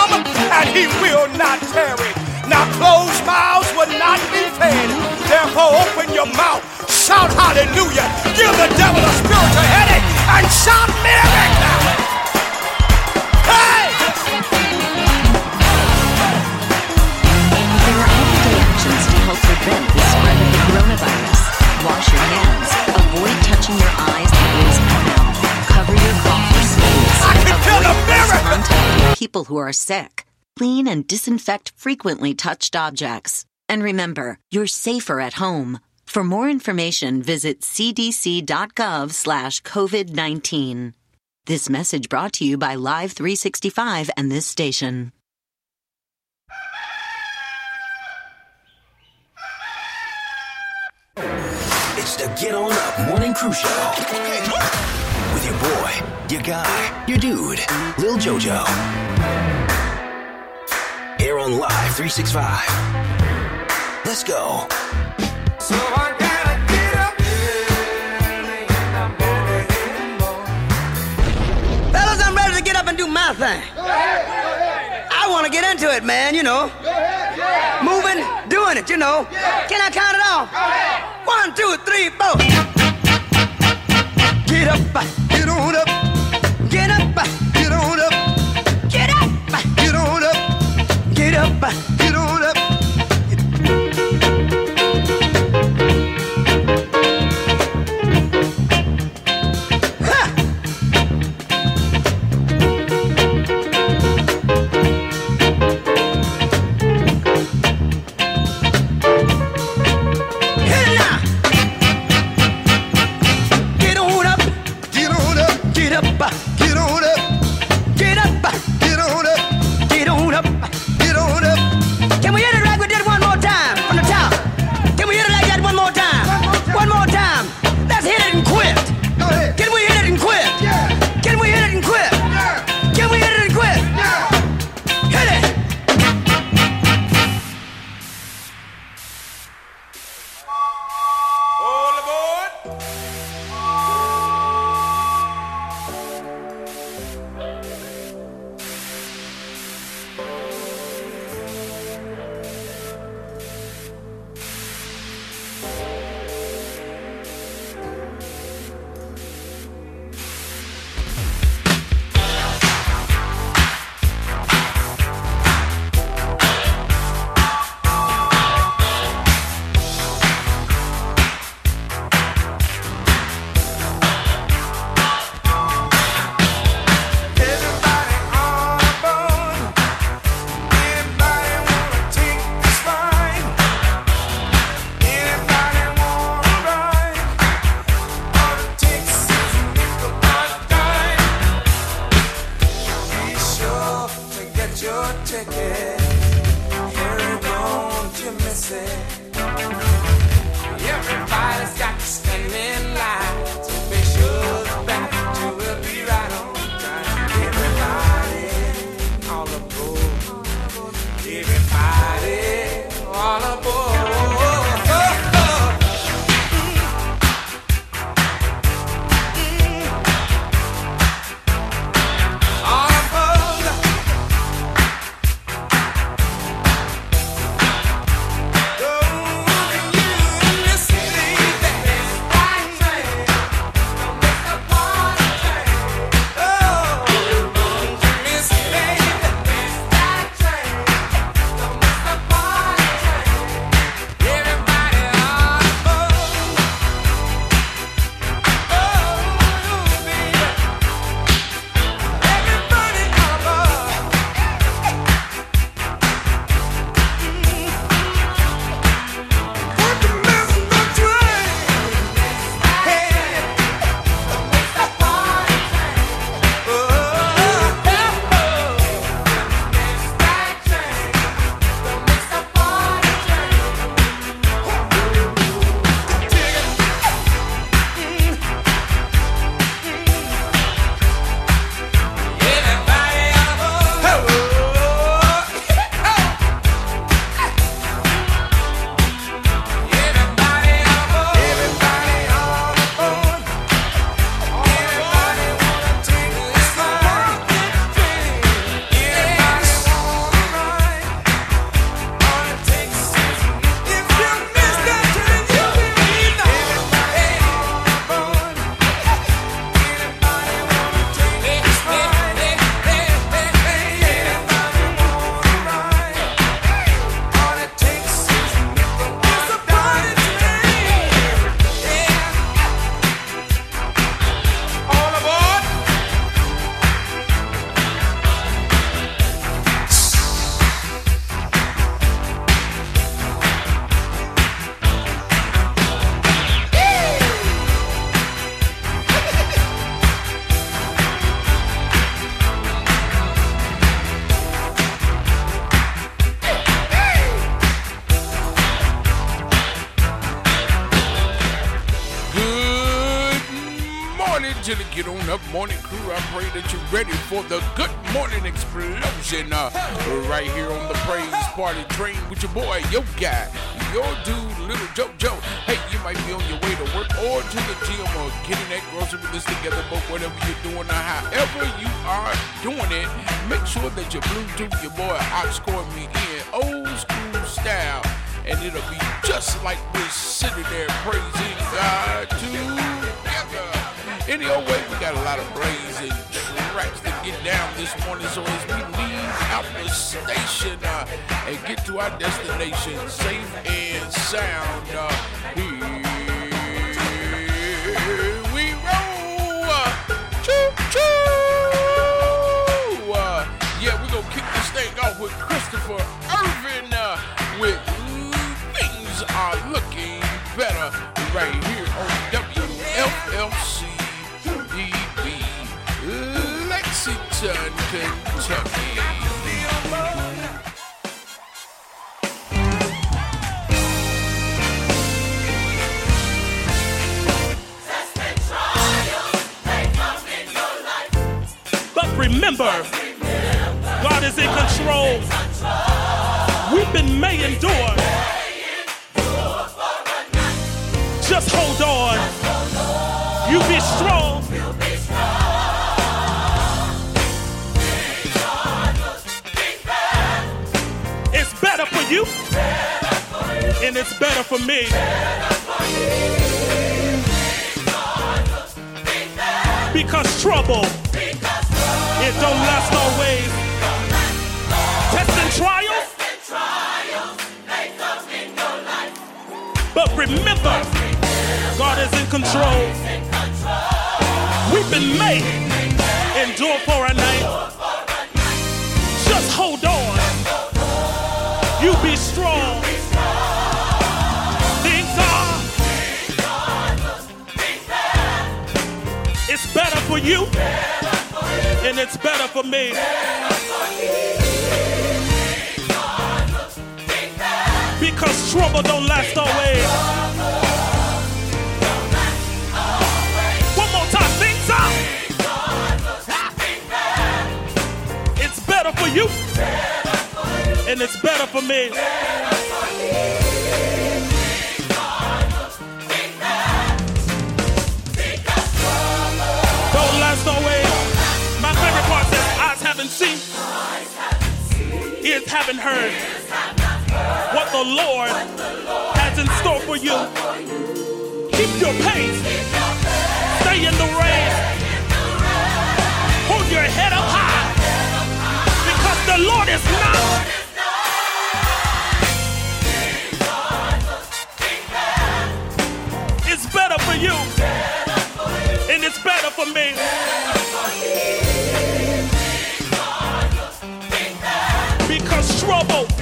And he will not tarry. Now closed mouths will not be fed. Therefore, open your mouth, shout hallelujah, give the devil a spiritual headache, and shout miracle. Hey! There are everyday actions to help prevent the spread of the coronavirus. Wash your hands. Avoid touching your eyes, nose, and mouth. Cover your cough Avoid close contact with people who are sick. Clean and disinfect frequently touched objects. And remember, you're safer at home. For more information, visit cdc.gov slash COVID-19. This message brought to you by Live 365 and this station. It's the Get On Up Morning Crew Show. With your boy, your guy, your dude, Lil Jojo. Here on Live 365. Let's go. So I gotta get up early in the morning, Fellas, I'm ready to get up and do my thing. I want to get into it, man, you know. Moving, doing it, you know. Can I count it off? One, two, three, four. Get up, get on up. Up. Pray that you're ready for the Good Morning Explosion uh, right here on the Praise Party Train with your boy, your guy, your dude, Little JoJo. Hey, you might be on your way to work or to the gym or getting that grocery list together, but whatever you're doing or however you are doing it, make sure that you Bluetooth your boy Oxcore me in old school style and it'll be just like we're sitting there praising God together. Any old way, we got a lot of blazing this morning. So as we leave out the station uh, and get to our destination safe and sound, uh, God is in control. Weeping may endure. Just hold on. You be strong. It's better for you. And it's better for me. Because trouble, it don't last always. And trials. But remember, God is in control. We've been made endure for a night. Just hold on. You be strong. Things are. It's better for you. And it's better for me. Because trouble don't last always. One more time, things are. It's better for you. And it's better for me. Don't last always. My favorite part says, eyes haven't seen, ears haven't heard the Lord has in store for you. Keep your pace. Stay in the rain. Hold your head up high. Because the Lord is not. It's better for you. And it's better for me. Because trouble.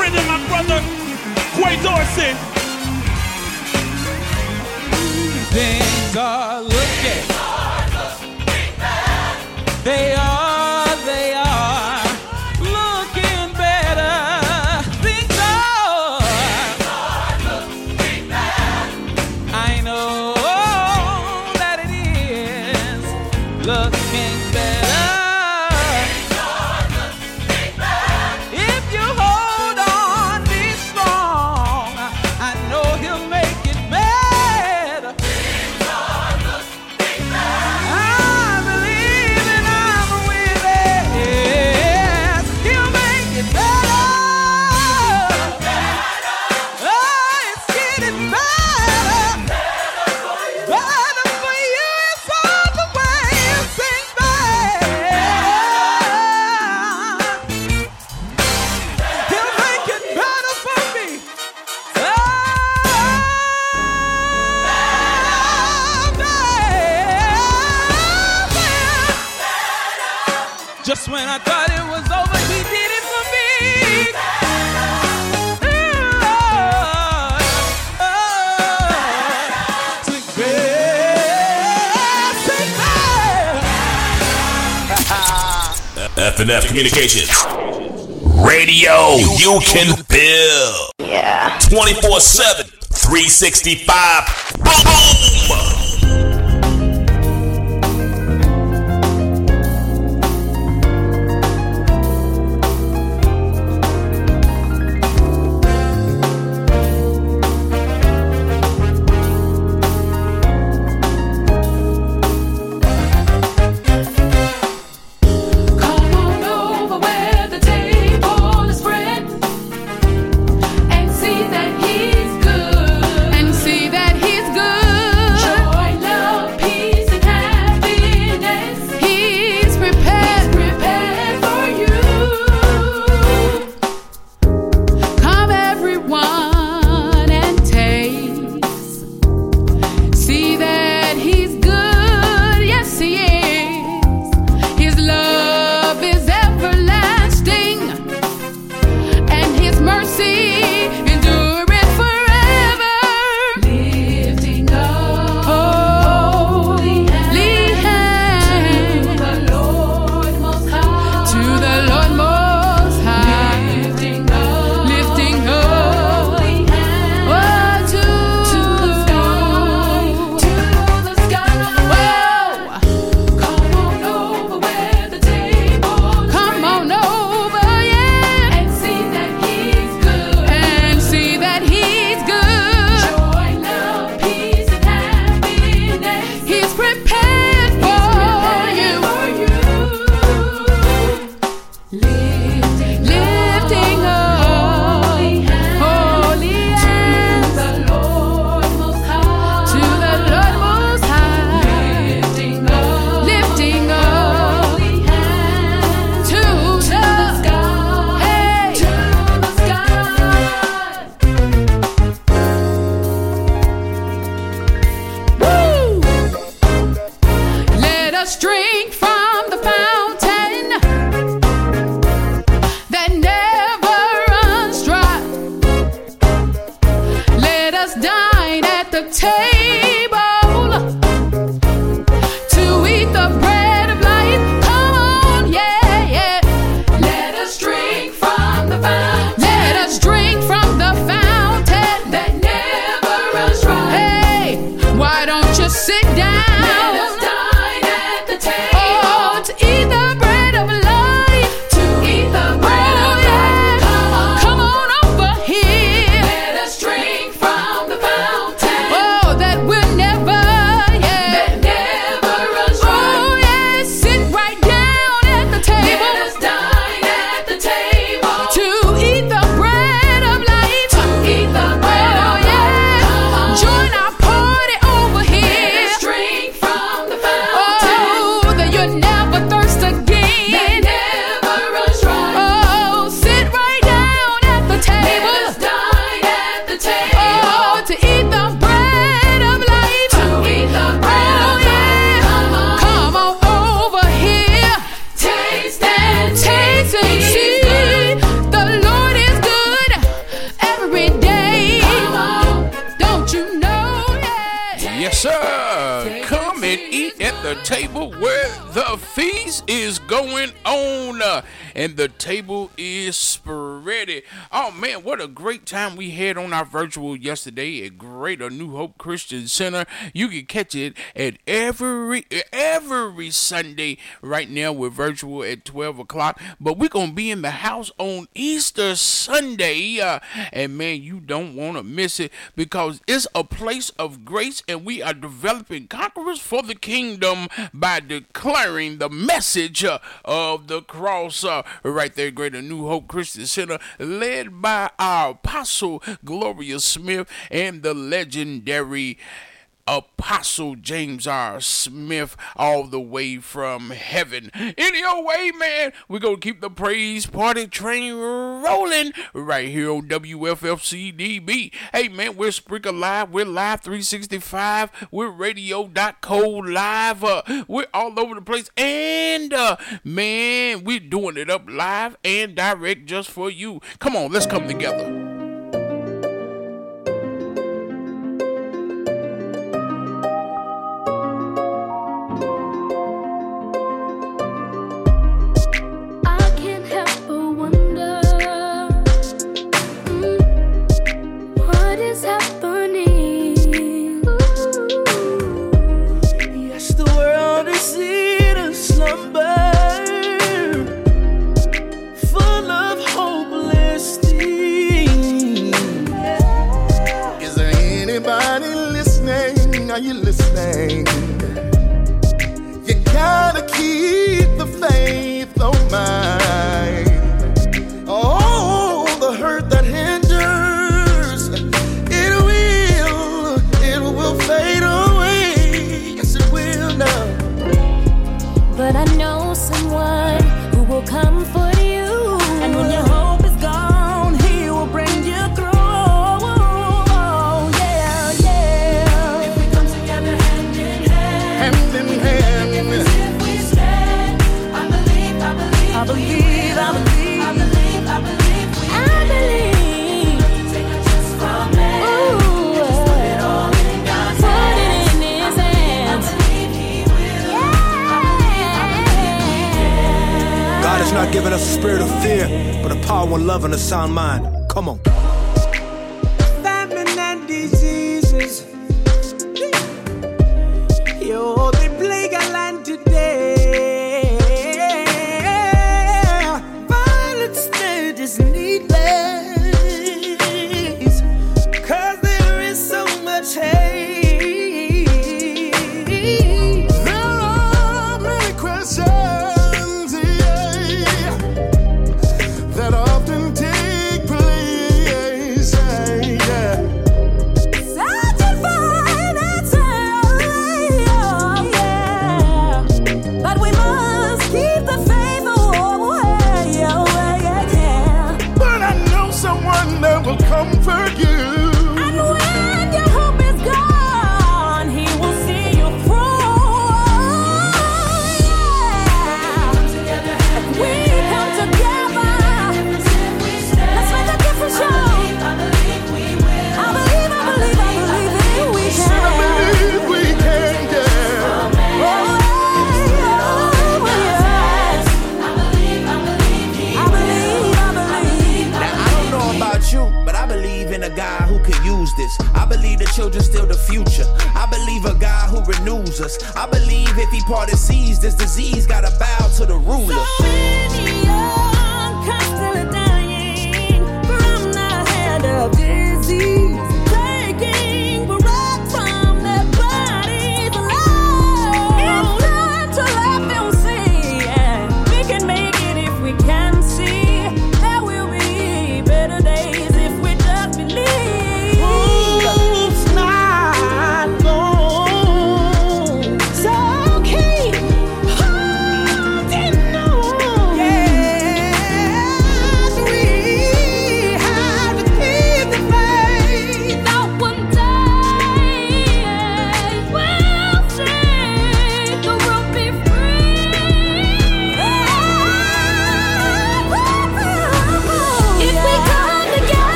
Friend and my brother, Quay Dorsey. Things are looking. They are, F&F Communications. Radio you can feel. Yeah. 24-7, 365. Boom! And the table is Oh, man, what a great time we had on our virtual yesterday at Greater New Hope Christian Center. You can catch it at every every Sunday. Right now, we're virtual at 12 o'clock, but we're to be in the house on Easter Sunday. Uh, and, man, you don't want to miss it because it's a place of grace, and we are developing conquerors for the kingdom by declaring the message uh, of the cross uh, right there, Greater New Hope Christian Center, led by our apostle Gloria Smith and the legendary Apostle James R. Smith, all the way from heaven. Any old way, man, we're going to keep the praise party train rolling right here on WFFCDB. Hey, man, we're Spreaker Live. We're Live 365. We're Radio.co Live. Uh, we're all over the place. And, uh, man, we're doing it up live and direct just for you. Come on, let's come together. you listening? You gotta keep the faith on mind. Oh, the hurt that hinders, it will, it will fade away. Yes, it will now. But I know someone who will come for. spirit of fear, but a power of love and a sound mind. Come on.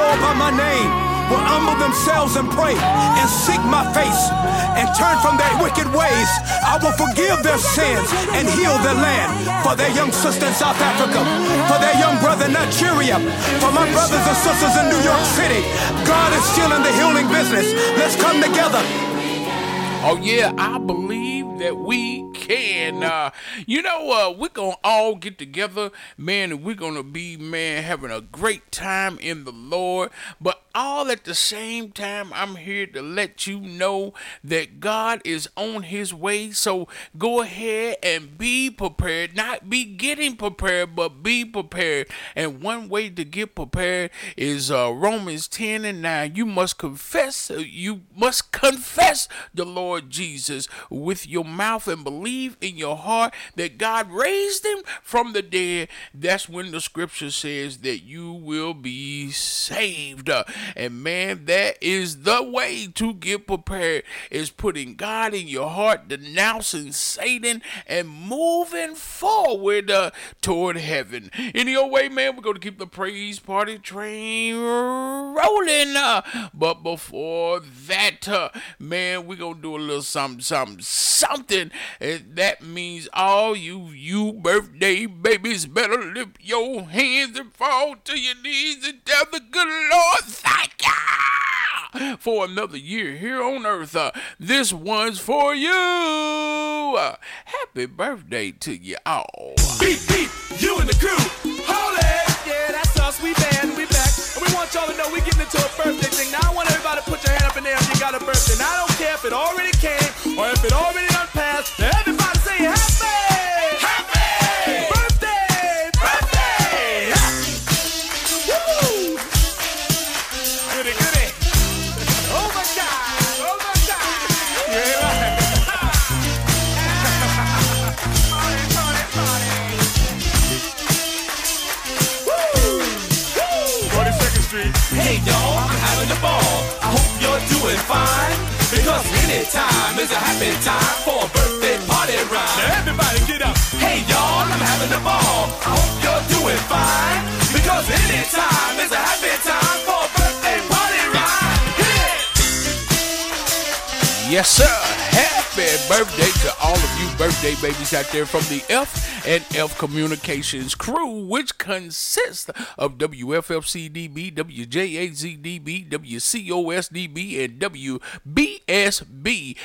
call by my name will humble themselves and pray and seek my face and turn from their wicked ways, I will forgive their sins and heal their land. For their young sister in South Africa, for their young brother in Nigeria, for my brothers and sisters in New York City, God is still in the healing business. Let's come together. Oh, yeah, I believe that we can. Uh, you know, uh, we're gonna all get together, man, and we're gonna be, man, having a great time in the Lord. But all at the same time, I'm here to let you know that God is on His way. So go ahead and be prepared. Not be getting prepared, but be prepared. And one way to get prepared is uh, Romans 10 and 9. You must confess. You must confess the Lord Jesus with your mouth and believe in your heart that God raised him from the dead. That's when the scripture says that you will be saved. And man, that is the way to get prepared is putting God in your heart, denouncing Satan, and moving forward uh, toward heaven. Any old way, man, we're going to keep the praise party train rolling. Uh, but before that, uh, man, we're going to do a little something, something, something. And that means all you, you birthday babies better lift your hands and fall to your knees and tell the good Lord, thank you for another year here on earth. Uh, this one's for you. Uh, happy birthday to you all. Beep, beep, you and the crew. Holy! Yeah, that's us. We band, we back. And we want y'all to know we getting into a birthday thing. Now I want everybody to put your hand up in there if you got a birthday. Now I don't care if it already came or if it already done passed. Everybody fine. Because anytime is a happy time for a Yes, sir. Happy birthday to all of you birthday babies out there from the F and F Communications crew, which consists of WFFCDB, WJAZDB, WCOSDB, and WBSBDB.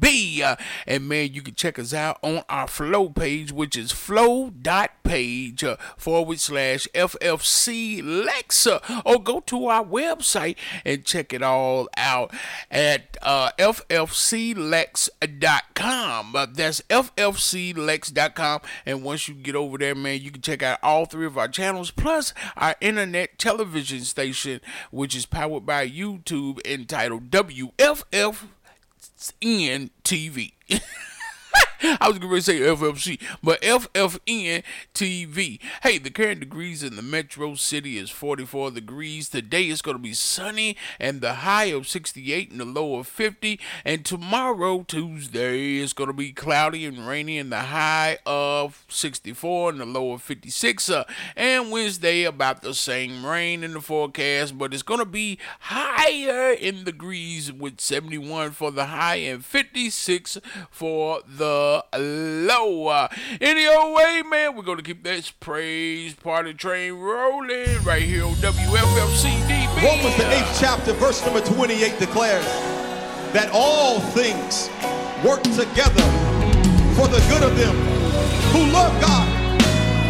Uh, and man, you can check us out on our flow page, which is flow.page uh, forward slash FFC Lexa, or go to our website and check it all out at uh, ffclex.com. Uh, that's ffclex.com. And once you get over there, man, you can check out all three of our channels plus our internet television station, which is powered by YouTube entitled WFFN TV. I was going to say FFC, but FFN TV. Hey, the current degrees in the metro city is 44 degrees. Today it's going to be sunny and the high of 68 and the low of 50. And tomorrow, Tuesday, it's going to be cloudy and rainy and the high of 64 and the low of 56. Uh, and Wednesday, about the same rain in the forecast, but it's going to be higher in degrees with 71 for the high and 56 for the low. Uh, any old way, man, we're going to keep this praise party train rolling right here on WFFCDB. Romans, the eighth chapter, verse number 28 declares that all things work together for the good of them who love God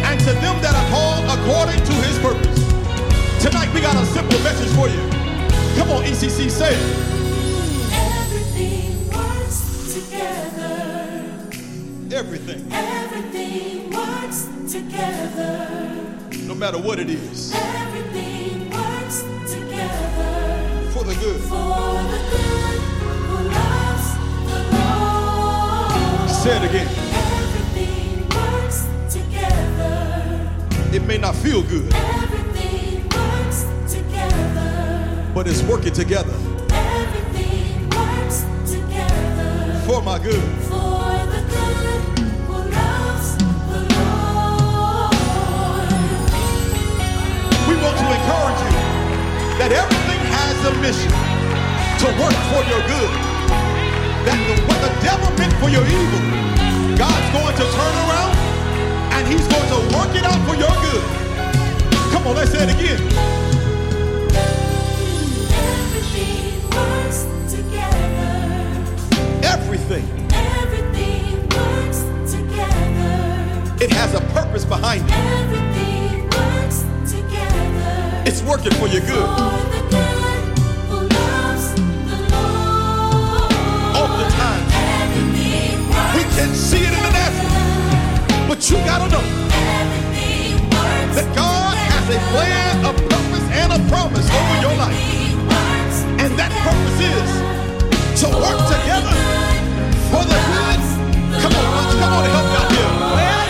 and to them that are called according to his purpose. Tonight, we got a simple message for you. Come on, ECC, say it. Everything works together. Everything, Everything works together. no matter what it is, Everything works together for the good. for the good who loves the Lord. Say it again. Everything works together. It may not feel good, Everything works together. but it's working together Everything works together for my good. for We want to encourage you that everything has a mission to work for your good. That the, what the devil meant for your evil, God's going to turn around and he's going to work it out for your good. Come on, let's say it again. Everything works together. Everything. Everything works together. It has a purpose behind it. Everything. It's working for your good. Oftentimes, we can see it in the natural, but you gotta know that God has a plan, a purpose, and a promise over your life. And that purpose is to work together for the good. Come on, come on, help out here.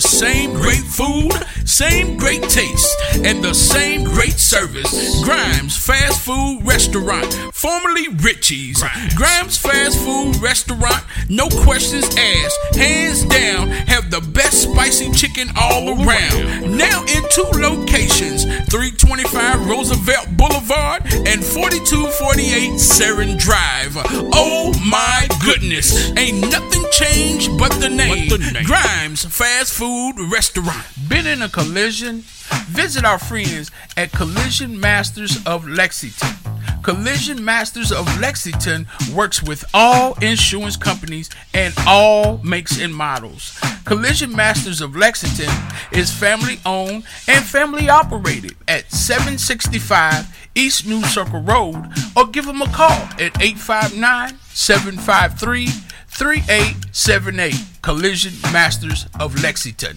The same great food, same great taste, and the same great service. Grimes Fast Food Restaurant, formerly Richie's. Grimes Fast Food Restaurant, no questions asked. Hands down, have the best spicy chicken all around. Now in two locations 325 Roosevelt Boulevard and 4248 Seren Drive. Oh my goodness, ain't nothing changed but the. Grimes Fast Food Restaurant. Been in a collision? Visit our friends at Collision Masters of Lexington. Collision Masters of Lexington works with all insurance companies and all makes and models. Collision Masters of Lexington is family owned and family operated at 765 East New Circle Road or give them a call at 859 753 3878. Collision Masters of Lexington.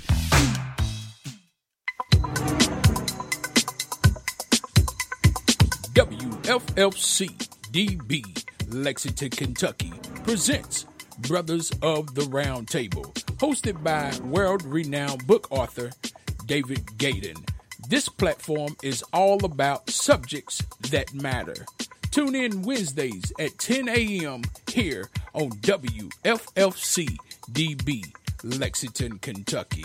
WFFC DB Lexington, Kentucky, presents Brothers of the Round Table, hosted by world renowned book author David Gaden. This platform is all about subjects that matter. Tune in Wednesdays at 10 a.m. here on WFFC DB, Lexington, Kentucky.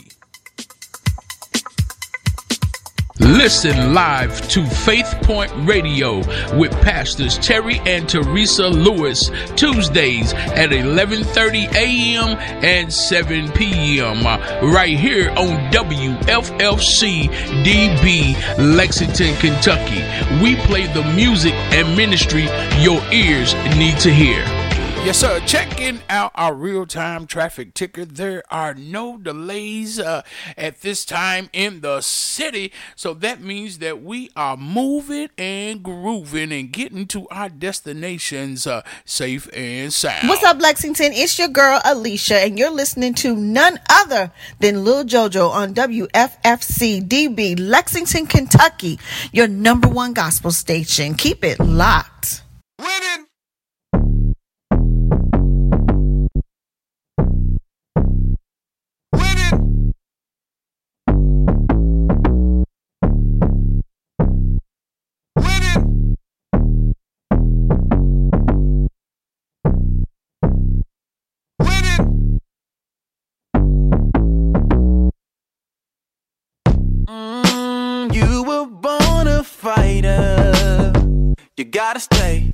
Listen live to Faith Point Radio with pastors Terry and Teresa Lewis Tuesdays at 11:30 a.m. and 7 p.m. uh, right here on WFFC DB Lexington, Kentucky. We play the music and ministry your ears need to hear. Yes, sir. Checking out our real time traffic ticker. There are no delays uh, at this time in the city. So that means that we are moving and grooving and getting to our destinations uh, safe and sound. What's up, Lexington? It's your girl Alicia, and you're listening to none other than Lil JoJo on WFFC DB, Lexington, Kentucky, your number one gospel station. Keep it locked. Mm, gotta stay.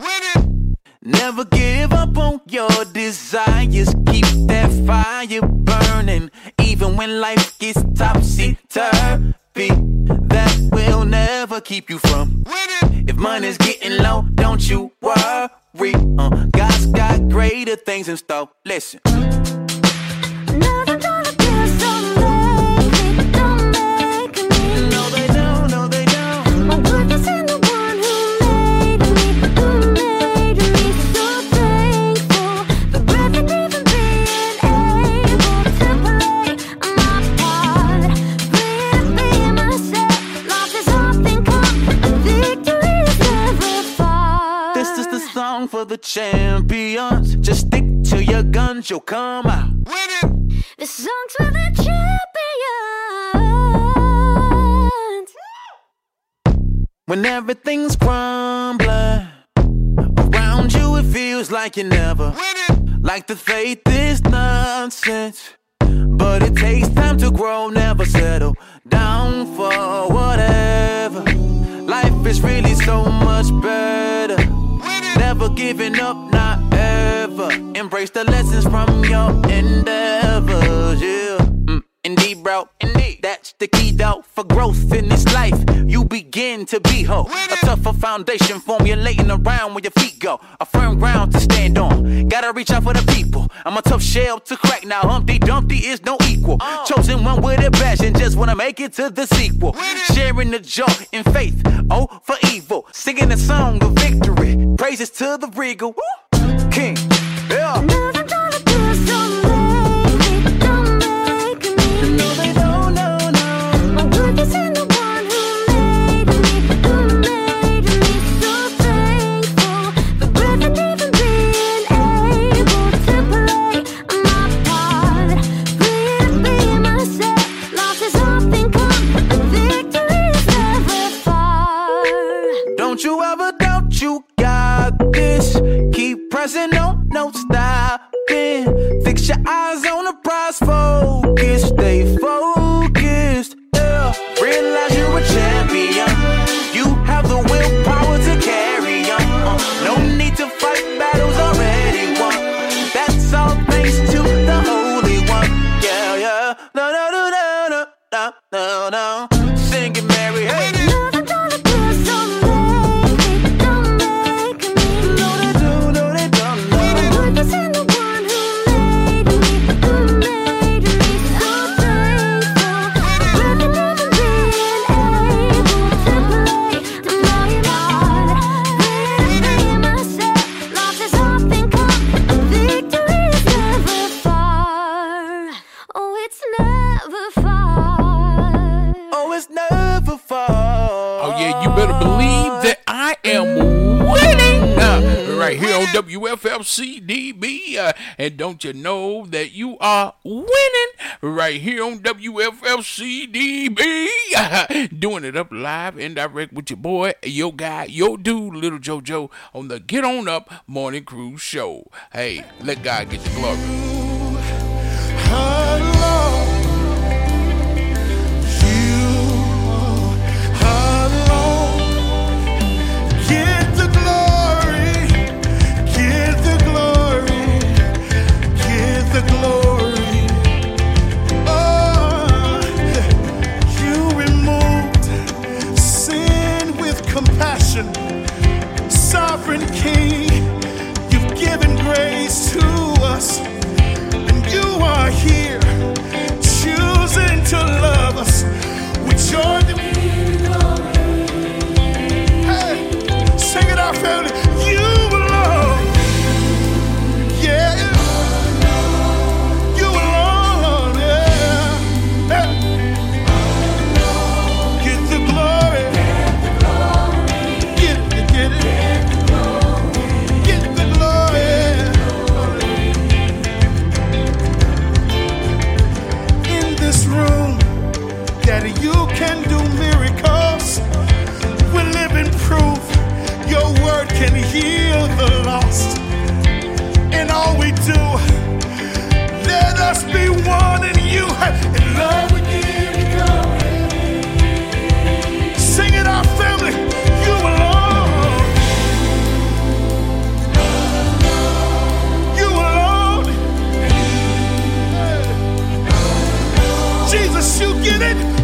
Never give up on your desires. Keep that fire burning. Even when life gets topsy turvy. That will never keep you from. Winning. If money's getting low, don't you worry. Uh, God's got greater things in store. Listen. Champions. Just stick to your guns, you'll come out. This song's for the champions. When everything's crumbling around you, it feels like you never. Like the faith is nonsense. But it takes time to grow, never settle down for whatever. Life is really so much better. Never giving up, not ever. Embrace the lessons from your endeavors, yeah. Mm, indeed, bro. That's the key, though, for growth in this life. You begin to be whole. A tougher foundation formulating around where your feet go. A firm ground to stand on. Gotta reach out for the people. I'm a tough shell to crack now. Humpty Dumpty is no equal. Chosen one with a passion, just wanna make it to the sequel. Sharing the joy in faith, oh, for evil. Singing a song of victory. Praises to the regal. King, yeah. This. Keep pressing on, no stopping. Fix your eyes on the prize, focus, stay focused. Yeah. Realize you're a champion. You have the willpower to carry on. Uh, no need to fight battles already won. That's all thanks to WFFCDB. Uh, and don't you know that you are winning right here on WFFCDB? Doing it up live and direct with your boy, your guy, your dude, Little JoJo on the Get On Up Morning Cruise Show. Hey, let God get the glory. Us, and you are here, choosing to love us with your Hey, sing it out, family. Can heal the lost. And all we do, let us be one in you. In love with you. Sing it out, family. You alone. You alone. Jesus, you get it.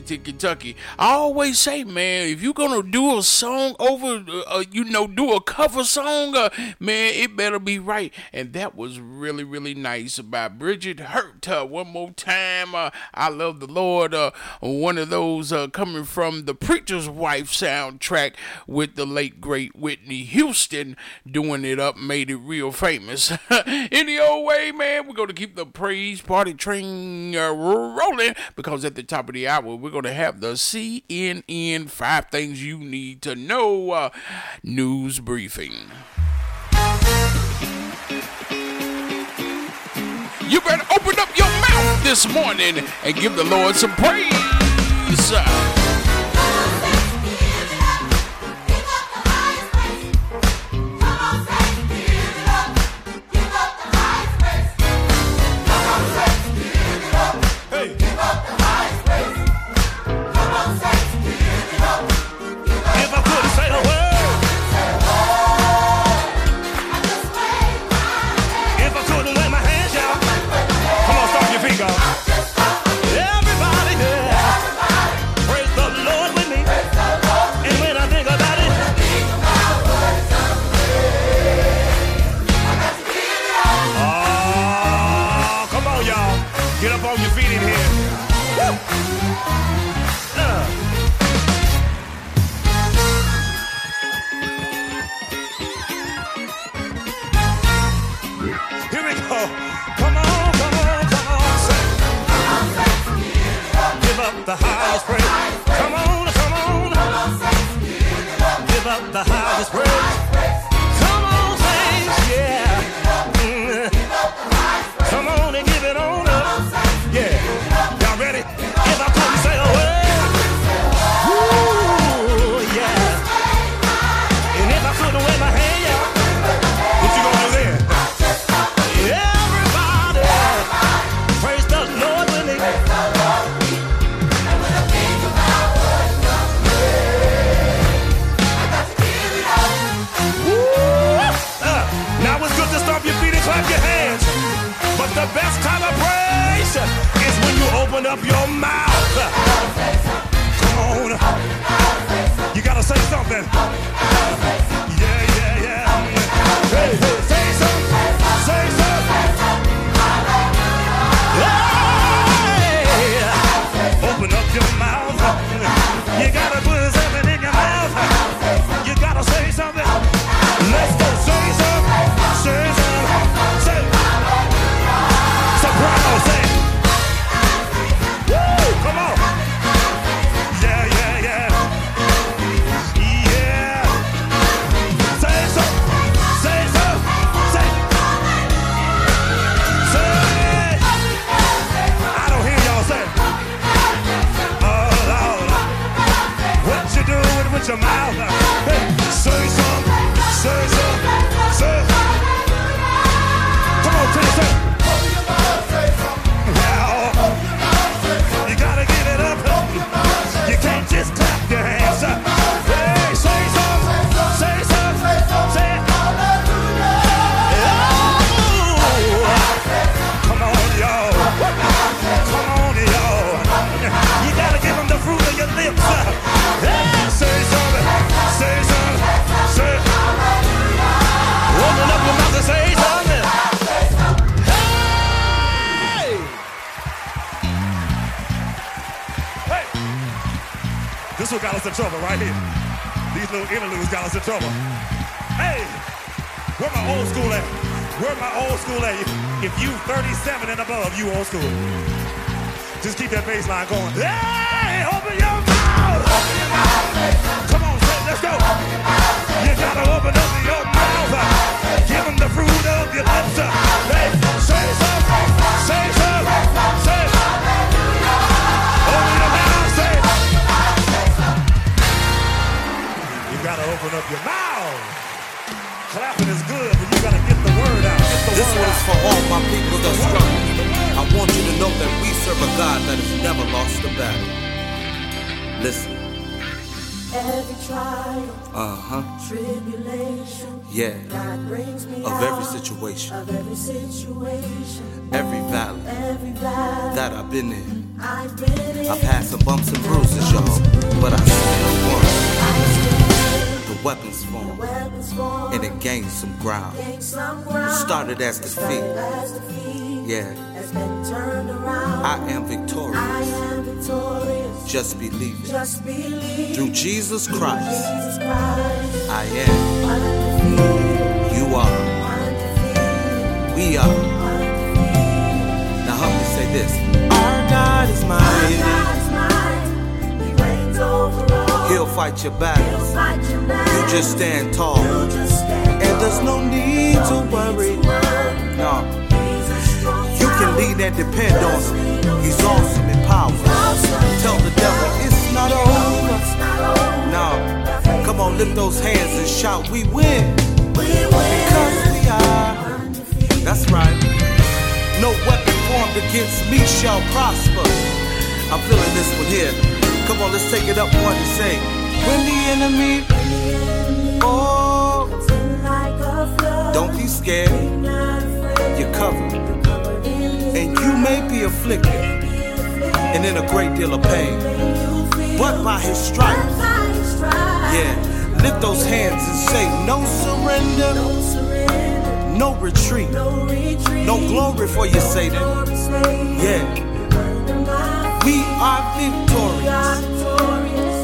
To Kentucky. I always say, man, if you're gonna do a song of a song. Uh, man, it better be right. And that was really, really nice by Bridget Hurt. Uh, one more time, uh, I love the Lord. Uh, one of those uh, coming from the Preacher's Wife soundtrack with the late great Whitney Houston doing it up, made it real famous. Any old way, man, we're gonna keep the praise party train uh, rolling because at the top of the hour we're gonna have the CNN Five Things You Need to Know news brief. You better open up your mouth this morning and give the Lord some praise. trouble. Hey, where my old school at? Where my old school at? If you 37 and above, you old school. Just keep that bass line going. Hey, open your mouth! Open your mouth! Come on, son, let's go! Open your mouth. You gotta open up your mouth! Give them the fruit of your lips! Hey, say something! Say open up your mouth. Clapping is good, but you gotta get the word out. The this word one's out. for all my people that struggle. I want you to know that we serve a God that has never lost a battle. Listen. Every trial, uh-huh. tribulation, yeah, God brings me of every situation, of every situation, every valley, every valley that I've been in. I've, been in. I've had some bumps and bruises, y'all, but I still won. Weapons formed, and it gained some ground. ground. Started as defeat, yeah. has been turned around. I am victorious. I am victorious. Just believe it. Just believe. Through Jesus Christ, Jesus Christ. I am. You are. We are. Now help me say this. Our God is mighty. He reigns over all. He'll fight your battles. Battle. You just stand tall. And there's no need to worry. No. You can lean and depend on him. He's awesome in power. Tell the devil it's not over. No. Come on, lift those hands and shout, we win. Because we are. That's right. No weapon formed against me shall prosper. I'm feeling this one here. Come on, let's take it up one and say, when the enemy, oh, don't be scared. You're covered. And you may be afflicted and in a great deal of pain. But by his stripes, yeah, lift those hands and say, no surrender, no retreat, no glory for you, Satan. Yeah, we are victorious.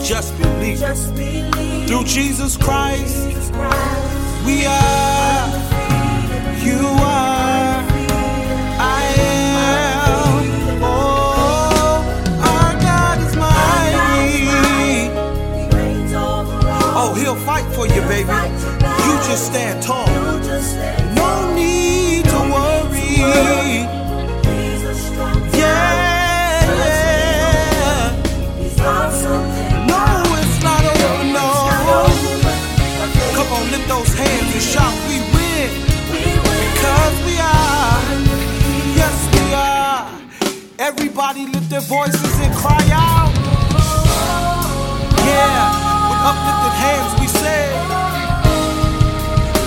Just believe it. Through Jesus Christ, we are, you are, I am. Oh, our God is mighty. Oh, he'll fight for you, baby. You just stand tall. Everybody lift their voices and cry out. Yeah, with uplifted hands we say.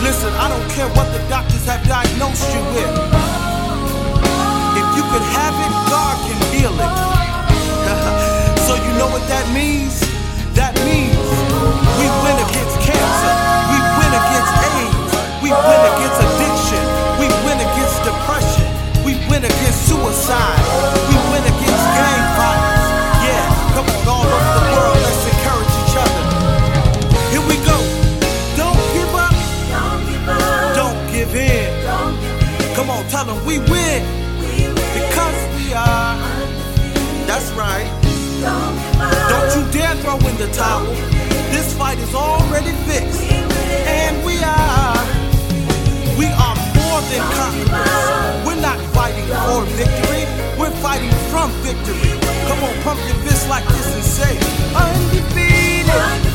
Listen, I don't care what the doctors have diagnosed you with. If you can have it, God can heal it. so you know what that means? That means we win against cancer. We win against AIDS. We win against addiction. We win against depression. We win against suicide. We win against gang violence. Yeah, come on, all over the world, let's encourage each other. Here we go. Don't give up. Don't give in. Come on, tell them we win. Because we are. That's right. Don't you dare throw in the towel. This fight is already fixed. And we are. We are more than conquerors. Victory. We're fighting from victory. Come on, pump your fist like this and say, undefeated. Undefeated.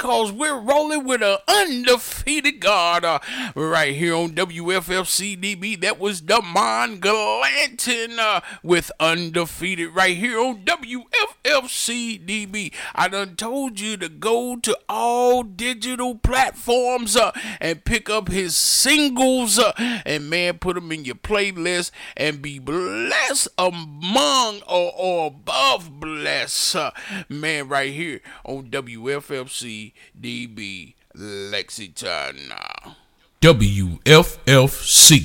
Because we're rolling with an undefeated God uh, right here on WFFCDB. That was Damon Glanton uh, with undefeated right here on WFFCDB. I done told you to go to all digital platforms uh, and pick up his singles uh, and man, put them in your playlist and be blessed among or, or above blessed. Uh, man, right here on WFFC DB Lexington. WFFC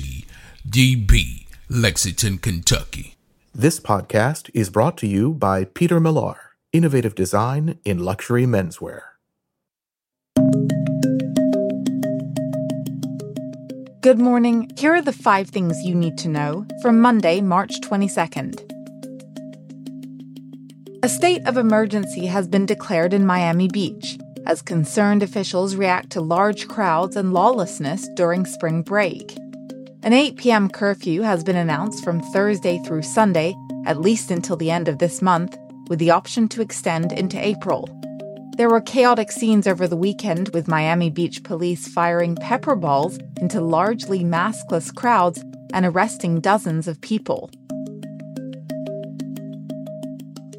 DB Lexington, Kentucky. This podcast is brought to you by Peter Millar, innovative design in luxury menswear. Good morning. Here are the five things you need to know from Monday, March 22nd. A state of emergency has been declared in Miami Beach as concerned officials react to large crowds and lawlessness during spring break. An 8 p.m. curfew has been announced from Thursday through Sunday, at least until the end of this month, with the option to extend into April. There were chaotic scenes over the weekend with Miami Beach police firing pepper balls into largely maskless crowds and arresting dozens of people.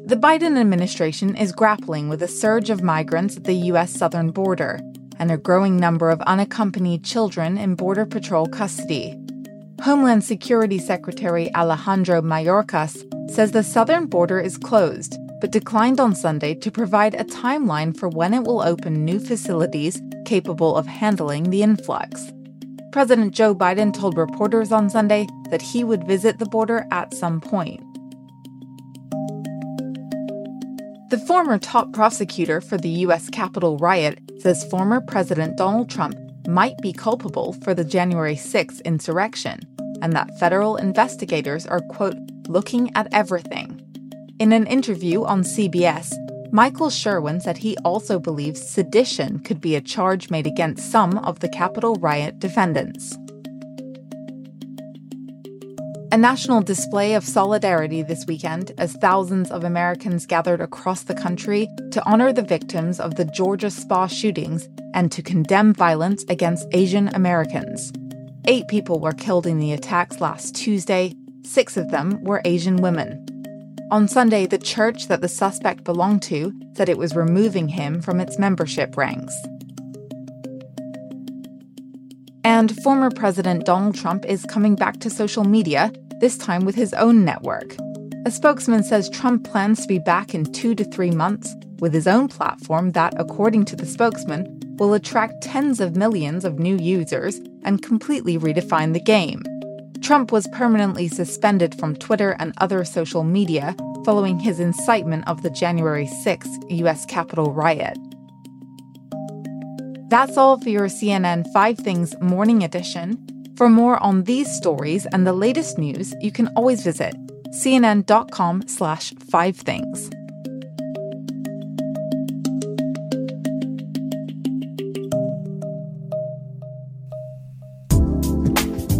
The Biden administration is grappling with a surge of migrants at the U.S. southern border and a growing number of unaccompanied children in Border Patrol custody. Homeland Security Secretary Alejandro Mayorkas says the southern border is closed, but declined on Sunday to provide a timeline for when it will open new facilities capable of handling the influx. President Joe Biden told reporters on Sunday that he would visit the border at some point. The former top prosecutor for the U.S. Capitol riot says former President Donald Trump might be culpable for the January 6th insurrection, and that federal investigators are, quote, looking at everything. In an interview on CBS, Michael Sherwin said he also believes sedition could be a charge made against some of the Capitol riot defendants. A national display of solidarity this weekend as thousands of Americans gathered across the country to honor the victims of the Georgia spa shootings and to condemn violence against Asian Americans. Eight people were killed in the attacks last Tuesday, six of them were Asian women. On Sunday, the church that the suspect belonged to said it was removing him from its membership ranks. And former President Donald Trump is coming back to social media, this time with his own network. A spokesman says Trump plans to be back in two to three months with his own platform that, according to the spokesman, will attract tens of millions of new users and completely redefine the game. Trump was permanently suspended from Twitter and other social media following his incitement of the January 6th U.S. Capitol riot. That's all for your CNN 5 Things Morning Edition. For more on these stories and the latest news, you can always visit cnn.com slash 5 things.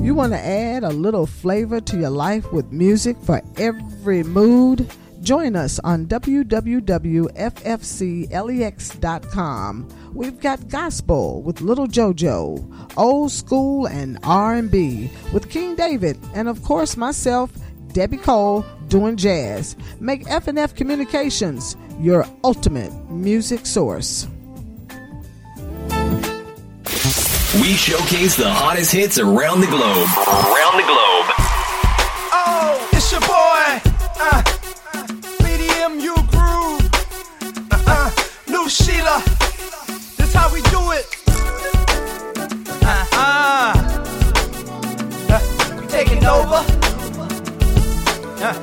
You want to add a little flavor to your life with music for every mood? Join us on www.ffclex.com. We've got gospel with Little JoJo, old school and R&B with King David, and of course myself, Debbie Cole, doing jazz. Make F&F Communications your ultimate music source. We showcase the hottest hits around the globe. Around the globe. Oh, it's your boy, uh, Sheila. This how we do it. Uh-huh. Uh, we taking over. Uh,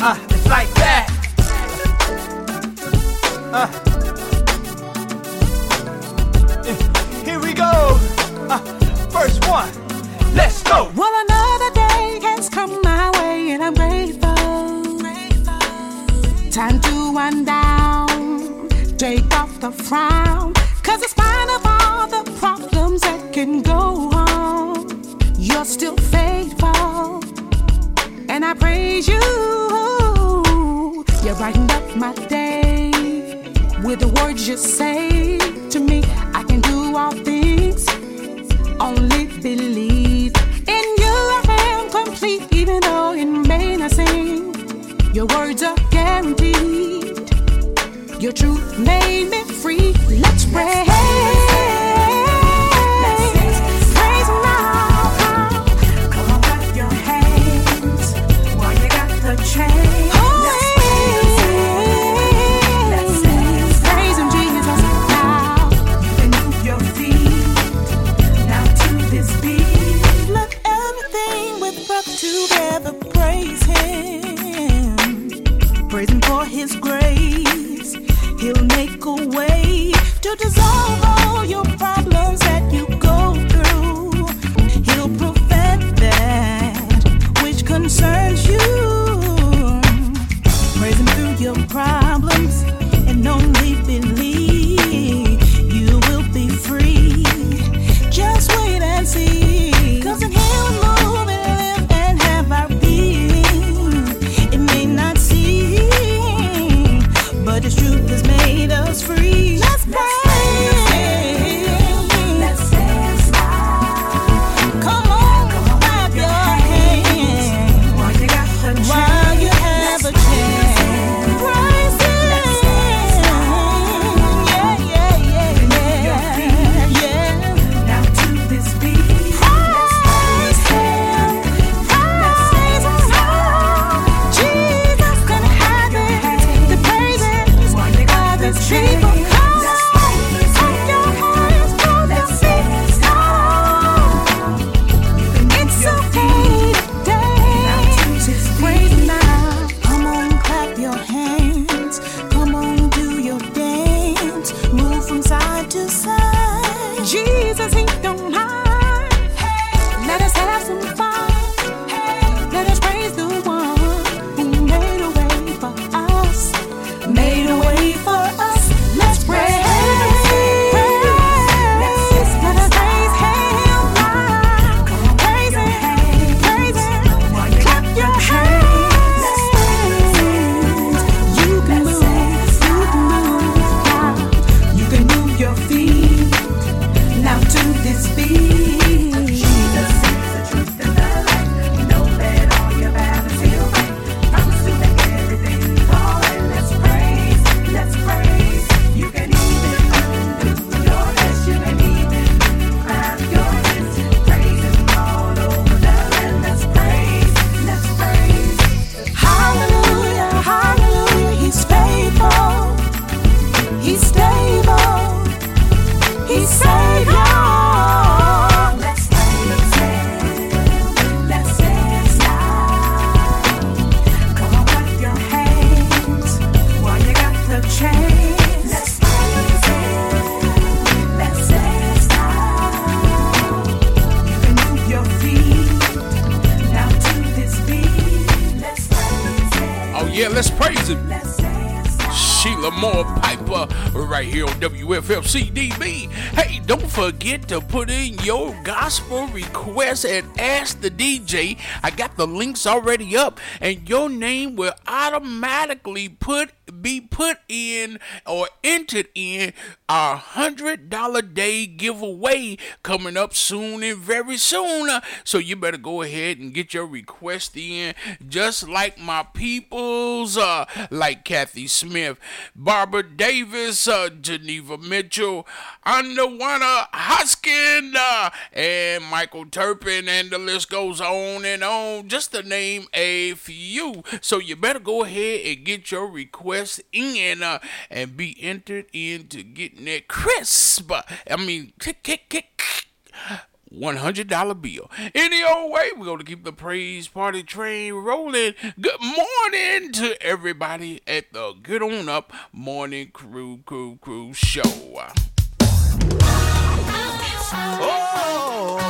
uh, it's like that. Uh, here we go. Uh, first one. Let's go. Well, another day has come my way, and I'm grateful. Time to wind down, take off the frown. Cause in spite of all the problems that can go on, you're still faithful. And I praise you. You brightened up my day with the words you say to me. I can do all things, only believe. In you I am complete, even though it may not seem. Your words are guaranteed. Your truth made me free. Let's pray. forget to put in your gospel request and ask the DJ. I got the links already up, and your name will automatically put be put in or entered in our hundred dollar May giveaway coming up soon and very soon. Uh, so you better go ahead and get your request in. Just like my peoples, uh, like Kathy Smith, Barbara Davis, uh, Geneva Mitchell, Underwana uh, Hoskin, uh, and Michael Turpin, and the list goes on and on, just to name a few. So you better go ahead and get your request in uh, and be entered into getting that crisp. Uh, mean, kick, kick, kick, $100 bill. Any old way, we're going to keep the praise party train rolling. Good morning to everybody at the Good On Up Morning Crew Crew Crew Show. Oh!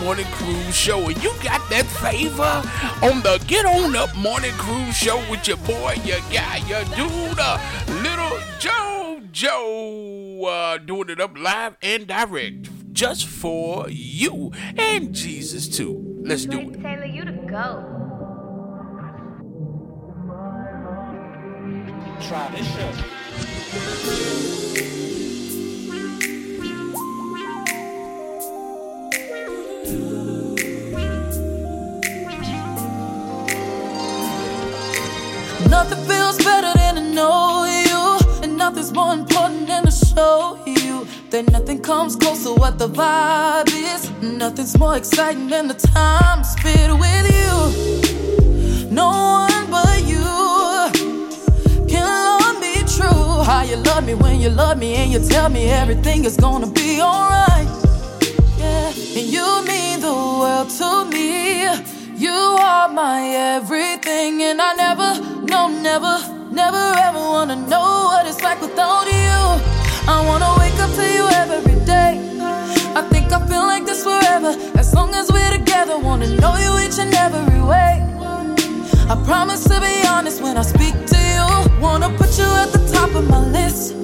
Morning Cruise Show. And you got that favor on the Get On Up Morning Cruise Show with your boy, your guy, your dude, uh, little Joe Joe, uh, doing it up live and direct just for you and Jesus too. Let's do it. Taylor, you to go. Try this shit. Show you that nothing comes close to what the vibe is. Nothing's more exciting than the time spent with you. No one but you can love me true. How you love me when you love me, and you tell me everything is gonna be alright. Yeah, and you mean the world to me. You are my everything, and I never, no, never, never ever wanna know what it's like without you. I wanna wake up to you every day. I think I feel like this forever, as long as we're together. Wanna know you each and every way. I promise to be honest when I speak to you. Wanna put you at the top of my list.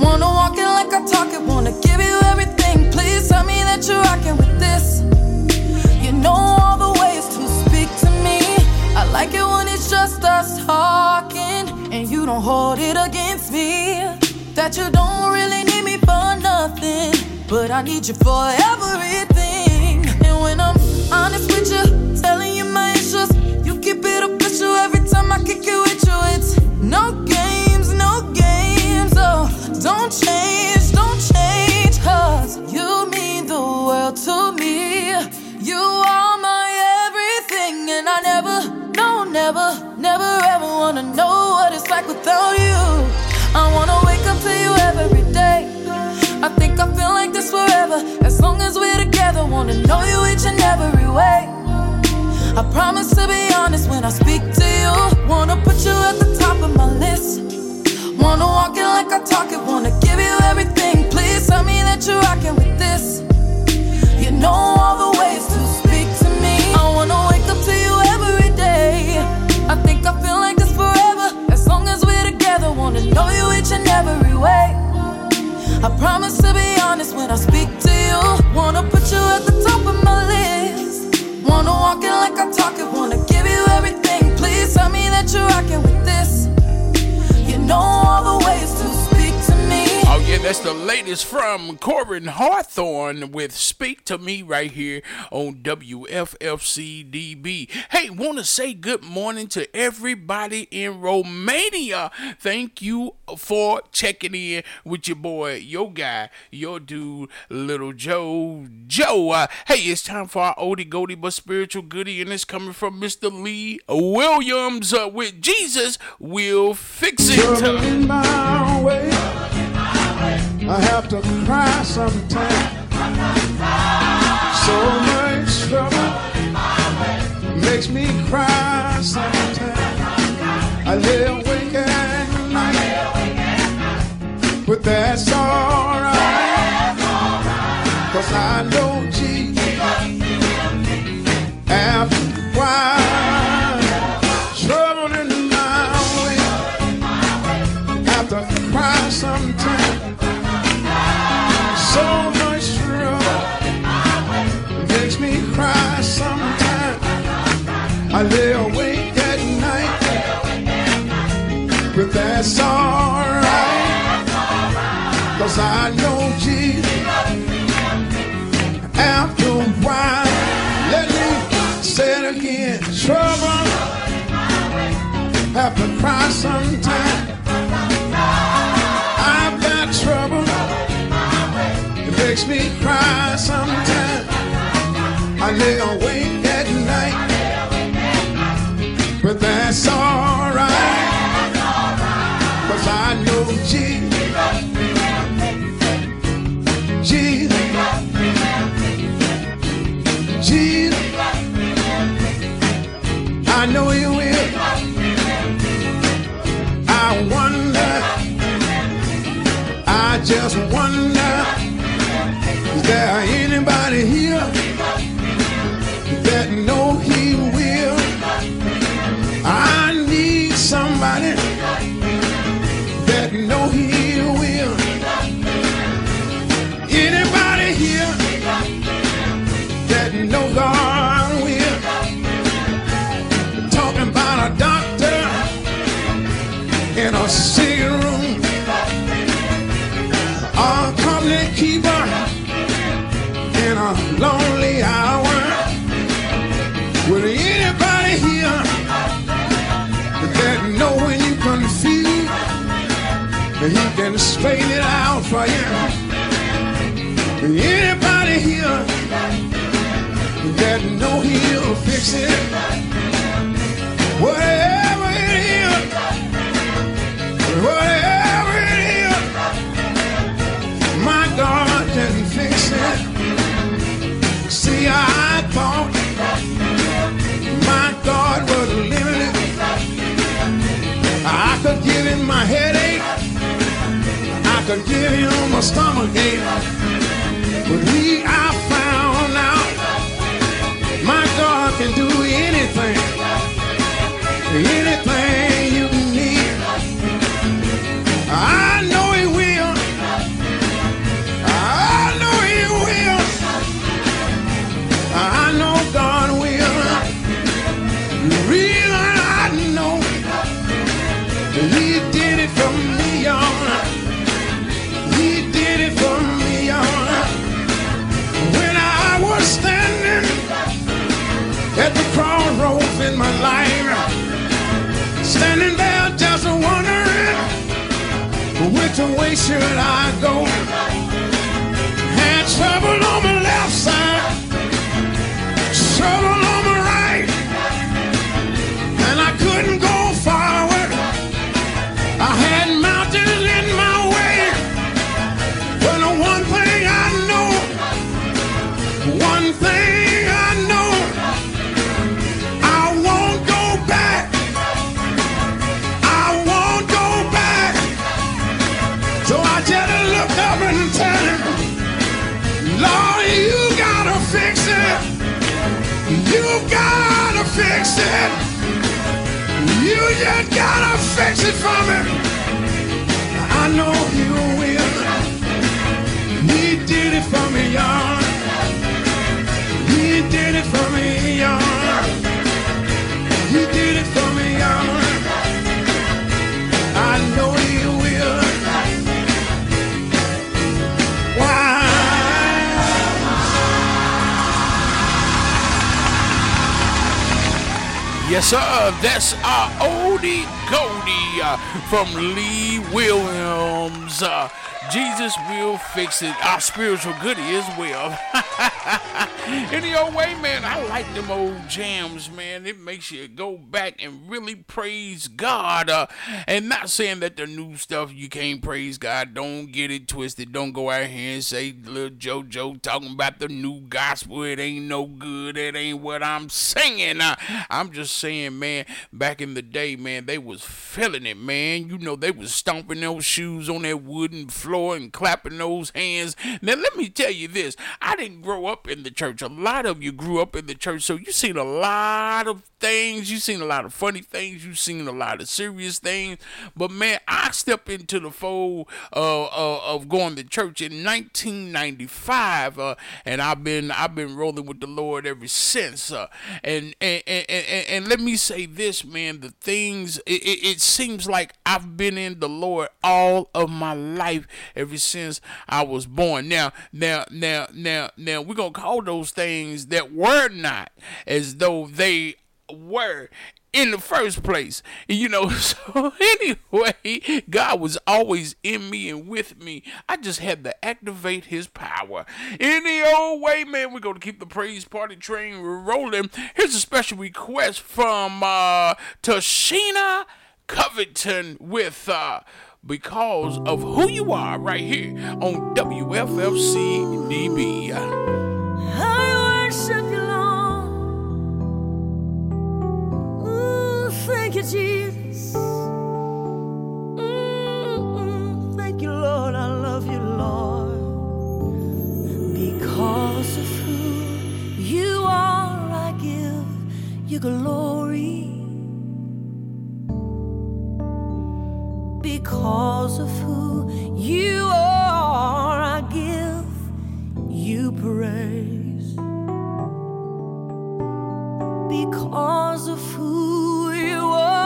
Wanna walk it like I talk it, wanna give you everything. Please tell me that you're rocking with this. You know all the ways to speak to me. I like it when it's just us talking, and you don't hold it against me. That you don't really need me for nothing, but I need you for everything. And when I'm honest with you, telling you my issues, you keep it official every time I kick it with you. It's no games, forever, as long as we're together. Wanna know you each and every way. I promise to be honest when I speak to you. Wanna put you at the top of my list. Wanna walk it like I talk it, wanna give you everything. Please tell me that you're rocking with this. You know all the ways to speak to me. I wanna wake up to you every day. I think I feel like this forever, as long as we're together. Wanna know you each and every way. I promise to be honest when I speak to you. Wanna put you at the top of my list. Wanna walk it like I talk it, wanna give you everything. Please tell me that you're rocking with this. You know all the ways to. Oh, yeah, that's the latest from Koryn Hawthorne with Speak to Me right here on WFFCDB. Hey, want to say good morning to everybody in Romania. Thank you for checking in with your boy, your guy, your dude, Little Joe. Joe, uh, hey, it's time for our oldie goldie but spiritual goodie, and it's coming from Mr. Lee Williams uh, with Jesus Will Fix It. I have to cry sometimes. So much trouble makes me cry sometimes. I lay awake at night, but that's alright. Cause I know Jesus. After a while, trouble in my way. Have to cry sometimes. I know Jesus. After let me say it again. Trouble, have to cry. I've got trouble, it makes me cry sometimes. I lay awake at night, but that's alright. Just wonder, is there anybody here he it out for you? Anybody here that know he'll fix it? Whatever it is, whatever it is, my God can fix it. See, I thought my God was limited. I could give him my headache. Could give him a stomach ache. But he, I found out, my God can do anything. Anything which way should I go. Had trouble on my left side, trouble gotta fix it. You just gotta fix it for me. I know you will. He did it for me, y'all. He did it for me, y'all. Yes, sir. That's our oldie Goldie uh, from Lee Williams. Uh, Jesus will fix it. Our spiritual goodie as well. Any old way, man, I like them old jams, man. It makes you go back and really praise God. Uh, and not saying that the new stuff you can't praise God. Don't get it twisted. Don't go out here and say little JoJo talking about the new gospel. It ain't no good. It ain't what I'm singing. Uh, I'm just saying, man, back in the day, man, they was feeling it, man. You know, they was stomping those shoes on that wooden floor and clapping those hands. Now, let me tell you this. I didn't grow up in the church. A lot of you grew up in the church, so you've seen a lot of things. You've seen a lot of funny things. You've seen a lot of serious things. But man, I stepped into the fold uh, uh, of going to church in 1995, uh, and I've been I've been rolling with the Lord ever since. Uh, and, and, and and and let me say this, man. The things it, it, it seems like I've been in the Lord all of my life ever since I was born. Now, now, now, now, now, we're gonna call those things that were not as though they were in the first place. You know, so anyway, God was always in me and with me. I just had to activate his power. Any old way, man, we're gonna keep the praise party train rolling. Here's a special request from uh Tashina Covington with uh because of who you are right here on WFFC DB. I worship you, Lord. Ooh, thank you, Jesus. Mm-hmm. Thank you, Lord. I love you, Lord. Because of who you are, I give you glory. Because of who you are, I give you praise. because of who you are.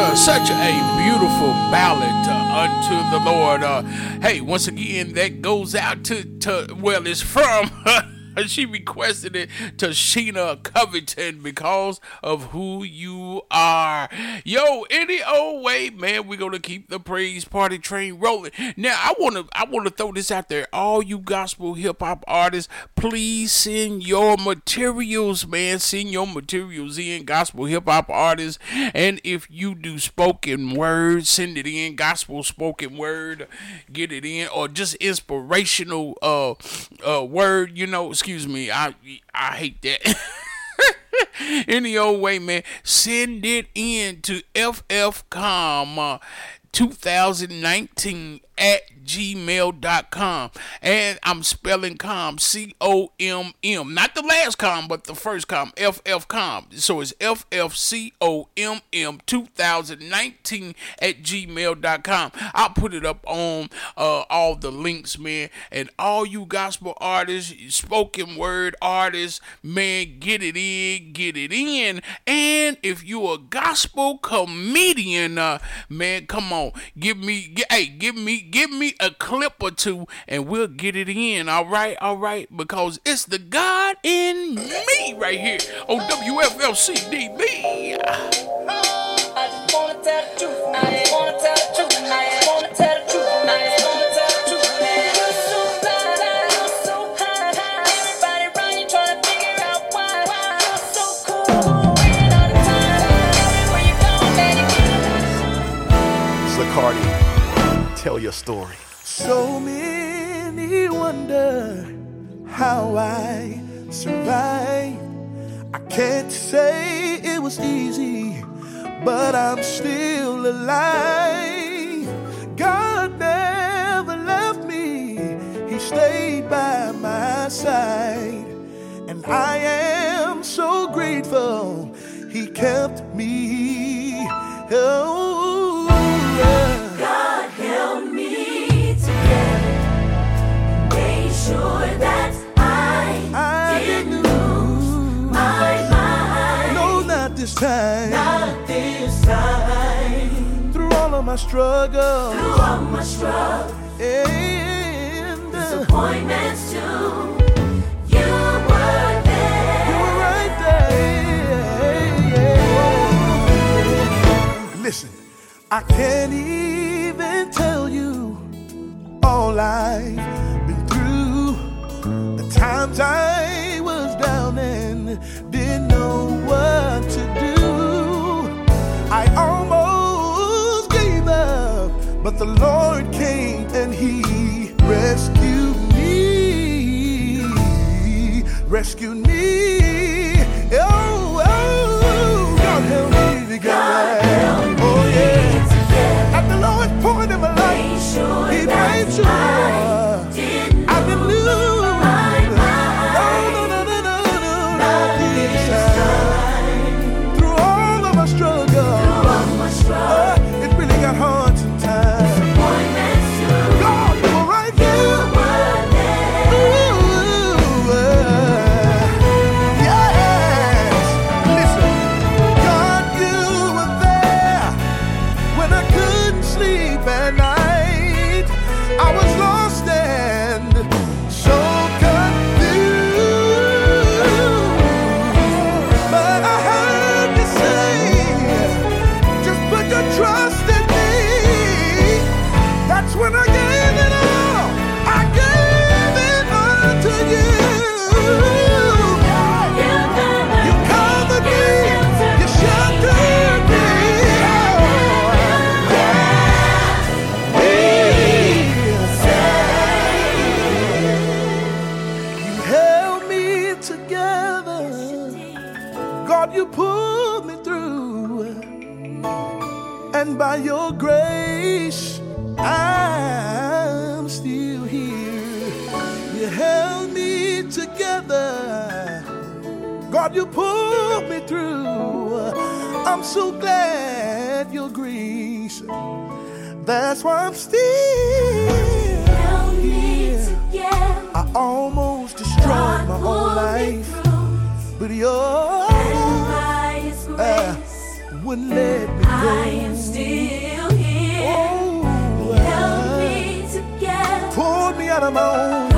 Uh, such a beautiful ballad uh, unto the Lord. Uh, hey, once again, that goes out to, to well, it's from. she requested it Tashina Covington because of who you are. Yo, any old way, man, we're gonna keep the praise party train rolling. Now, I wanna I wanna throw this out there. All you gospel hip hop artists, please send your materials, man. Send your materials in, gospel hip hop artists. And if you do spoken word, send it in, gospel spoken word, get it in, or just inspirational uh uh word, you know, excuse me, I I hate that. Any old way, man, send it in to FFcom uh, 2019 at gmail.com. And I'm spelling com, C O M M. Not the last com, but the first com, FFcom. So it's FFCOMM 2019 at gmail.com. I'll put it up on uh, all the links, man. And all you gospel artists, spoken word artists, man, get it in, get it in. And if you're a gospel comedian, uh, man, come on, give me, hey, give me, give me a clip or two, and we'll get it in. All right, all right, because it's the God in me right here on WFFC DB. I just wanna tell the truth. I just wanna tell the truth. I just wanna tell the truth. Tell your story. So many wonder how I survived. I can't say it was easy, but I'm still alive. God never left me, He stayed by my side. And I am so grateful He kept me. Oh, sure that I, didn't lose my mind. No, not this time. Not this time. Through all of my struggles. Through all my struggles. And uh, disappointments too. You were there. You were right there. Listen, I can't even tell you all I've been through. The times I was down and didn't know what to do. I almost gave up, but the Lord came and He rescued me. Rescued me. You pulled me through. I'm so glad your grace. That's why I'm still here. I almost destroyed my own life, but your uh, wouldn't let me go. I am still here. Oh, Held me together. Pulled me out of my own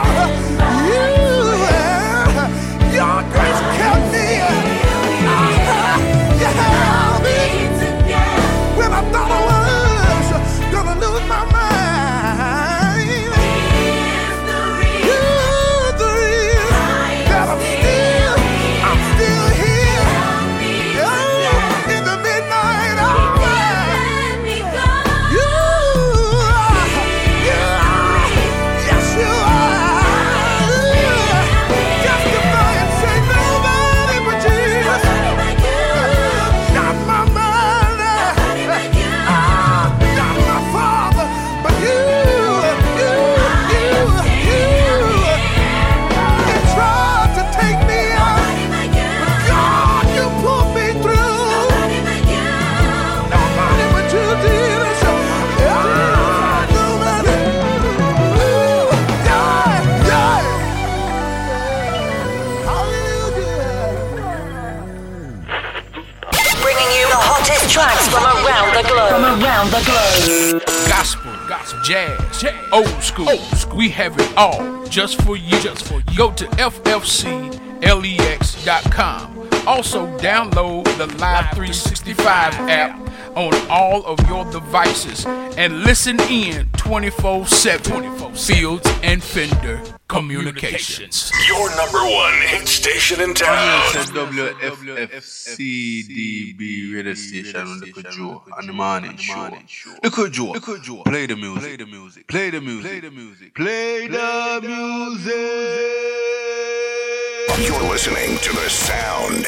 jazz. Old school. Old school. We have it all just for you. Just for you. Go to ffclex.com. Also download the Live 365 app on all of your devices and listen in 24 7. Fields and Fender Communications. Your number one hit station in town. WFFCDB radio station. Look at Joe on the morning show. Look at Joe. Look at Play the music. Play the music. Play the music. Play the music. You're listening to the sound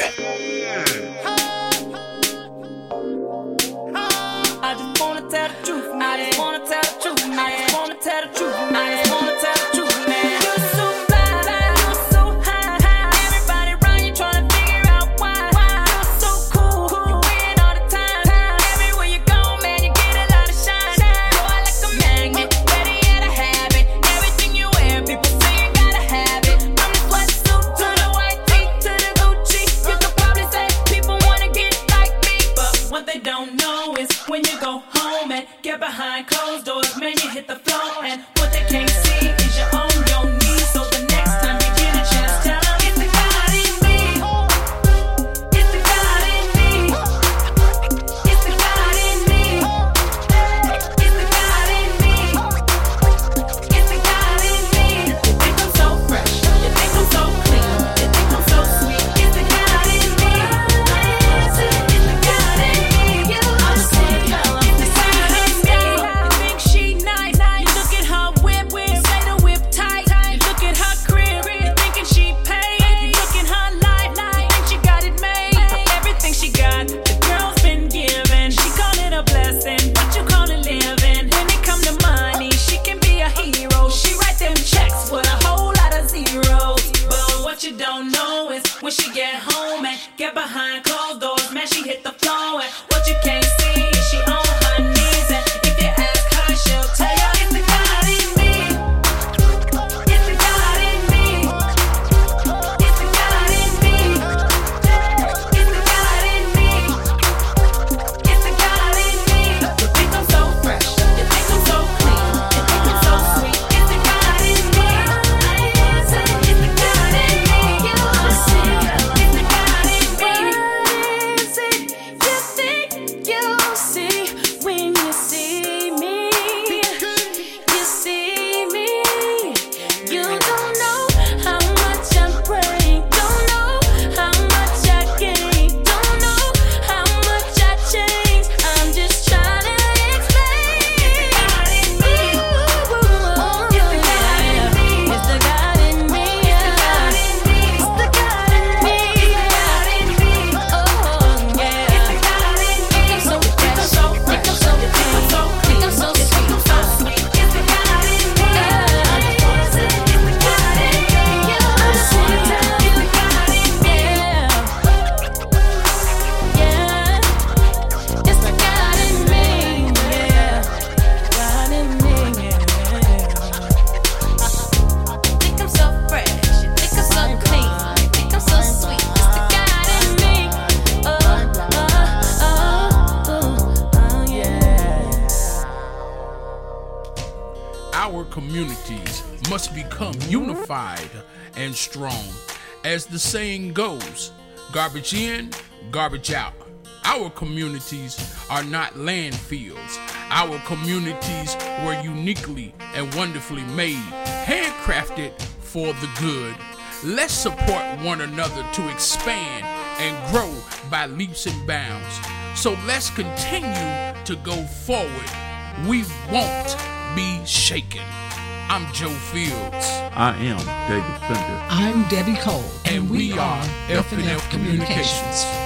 Garbage in, garbage out. Our communities are not landfills. Our communities were uniquely and wonderfully made, handcrafted for the good. Let's support one another to expand and grow by leaps and bounds. So let's continue to go forward. We won't be shaken. I'm Joe Fields. I am David Fender. I'm Debbie Cole. And, and we, we are FNF Communications. Communications.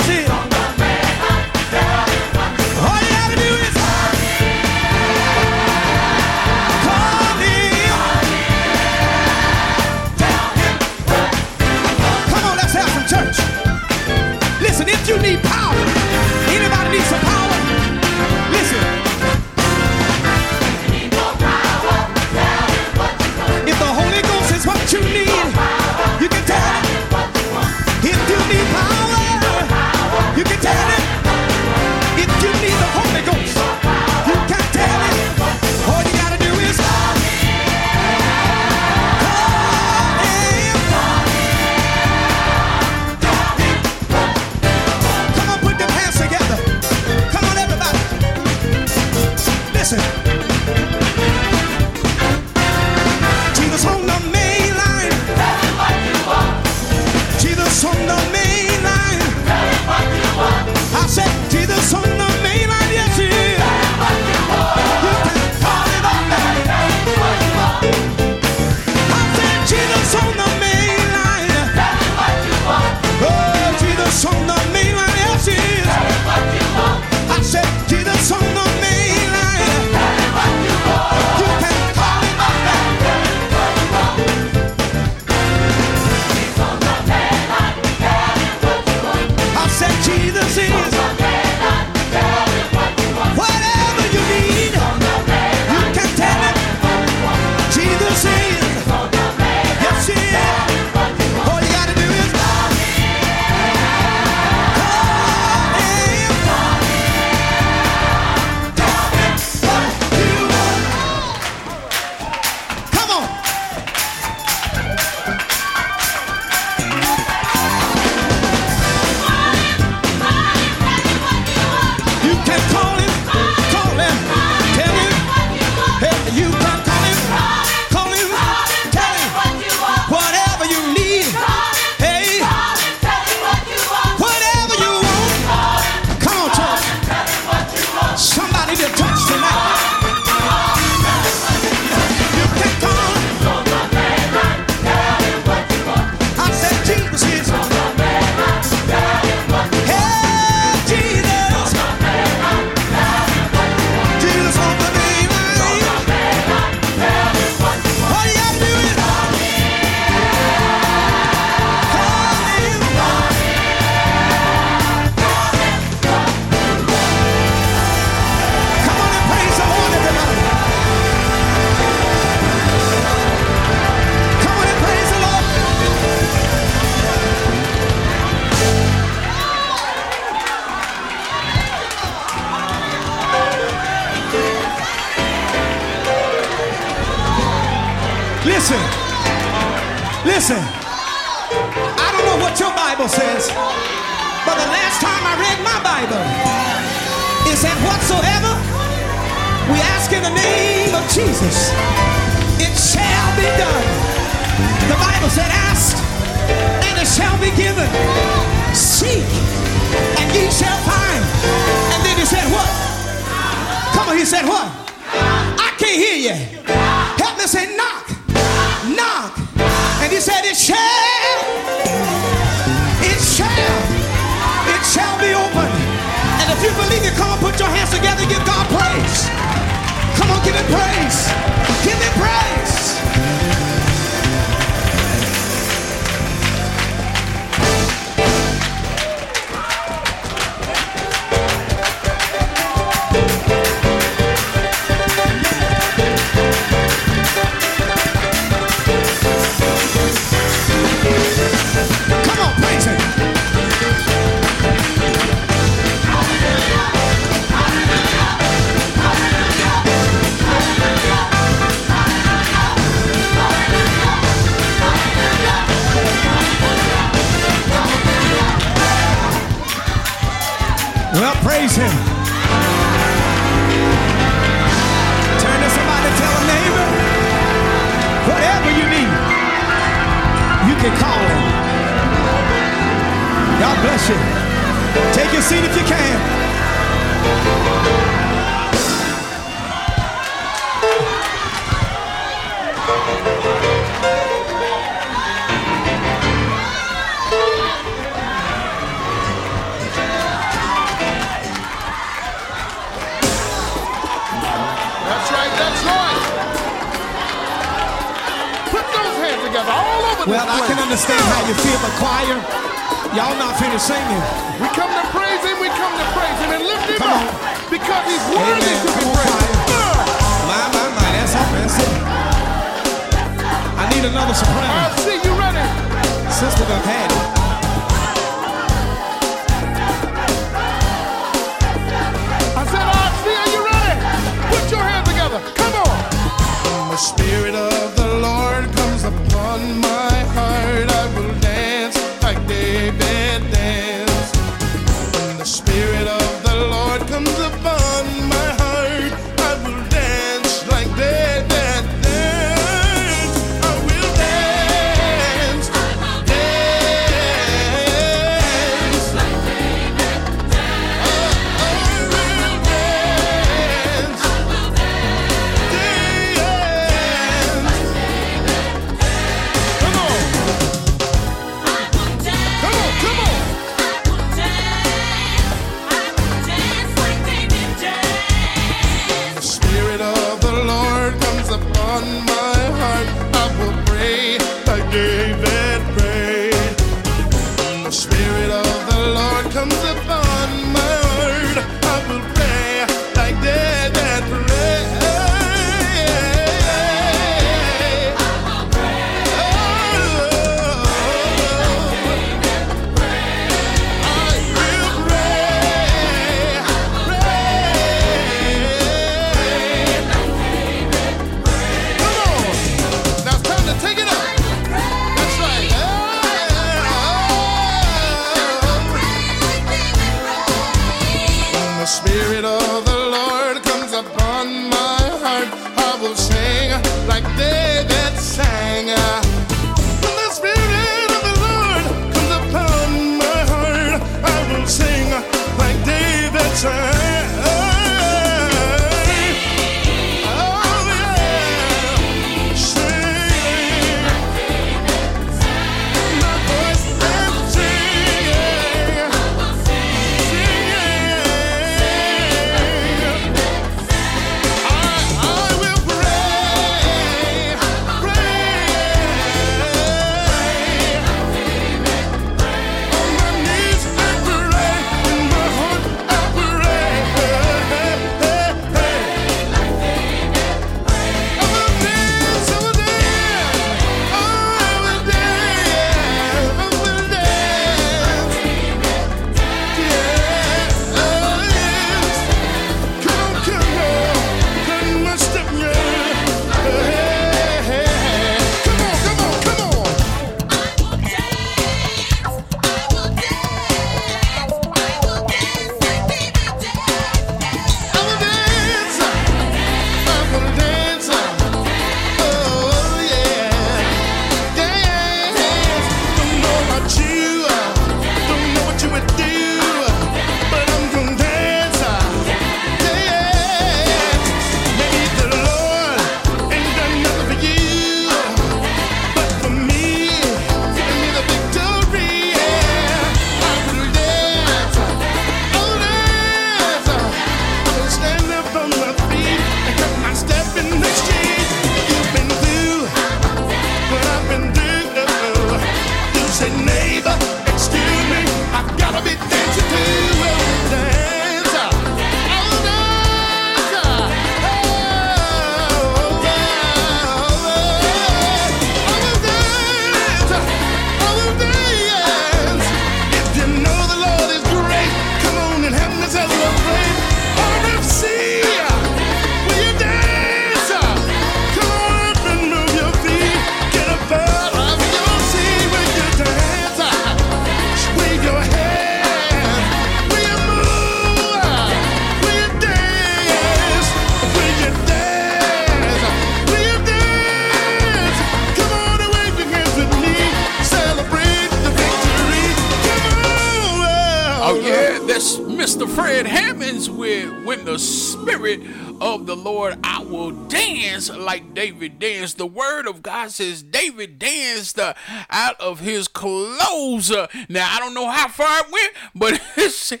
Of the Lord I will dance like David danced. The word of God says David danced uh, out of his clothes. Now I don't know how far it went, but it said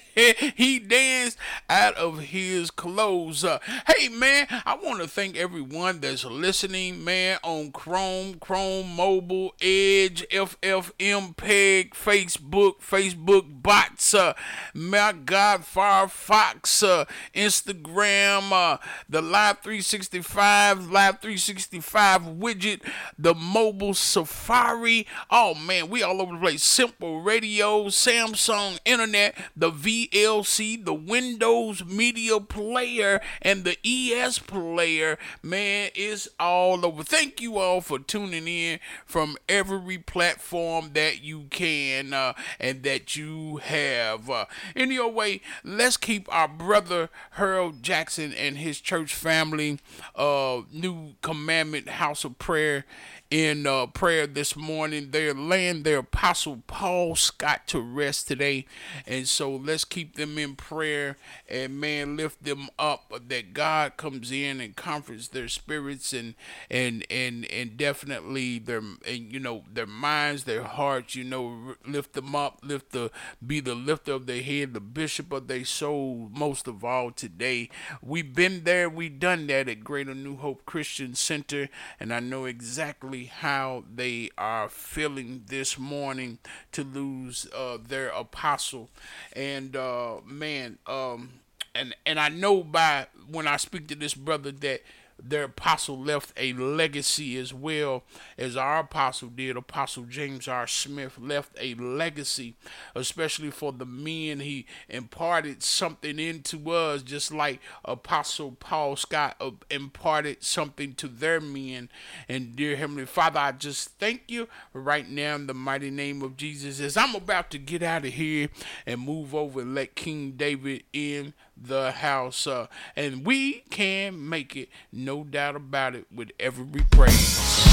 he danced out of his clothes. Uh, hey man, I want to thank everyone that's listening, man, on Chrome, Chrome Mobile, Edge, FFmpeg, Facebook, Facebook bots, uh, my God, Firefox, uh, Instagram, uh, the Live 365, Live 365 widget, the mobile Safari. Oh man, we all over the place. Simple Radio, Samsung Internet, the VLC, the Windows Media Player, and the ES Player. Man, it's all over. Thank you all for tuning in from every platform that you can uh, and that you have. Uh, in your way, let's keep our brother Harold Jackson and his church family, uh, New Commandment House of Prayer in uh, prayer this morning. They're laying their apostle Paul Scott to rest today. And so let's keep them in prayer and man lift them up that God comes in and comforts their spirits and and and and definitely their and you know their minds, their hearts, you know, lift them up, lift the be the lifter of their head, the bishop of their soul, most of all today. We've been there, we've done that at Greater New Hope Christian Center, and I know exactly how they are feeling this morning to lose uh, their apostle. And uh, man, um, and and I know by when I speak to this brother that their apostle left a legacy as well as our apostle did. Apostle James R. Smith left a legacy, especially for the men. He imparted something into us, just like Apostle Paul Scott imparted something to their men. And dear Heavenly Father, I just thank you right now in the mighty name of Jesus. As I'm about to get out of here and move over and let King David in the house. Uh, and we can make it, no doubt about it, with every praise.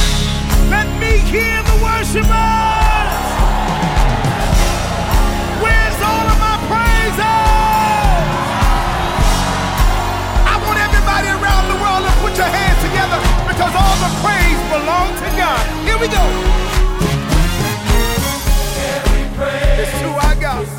Let me hear the worshipers. Where's all of my praises? I want everybody around the world to put your hands together because all the praise belongs to God. Here we go. It's to our God.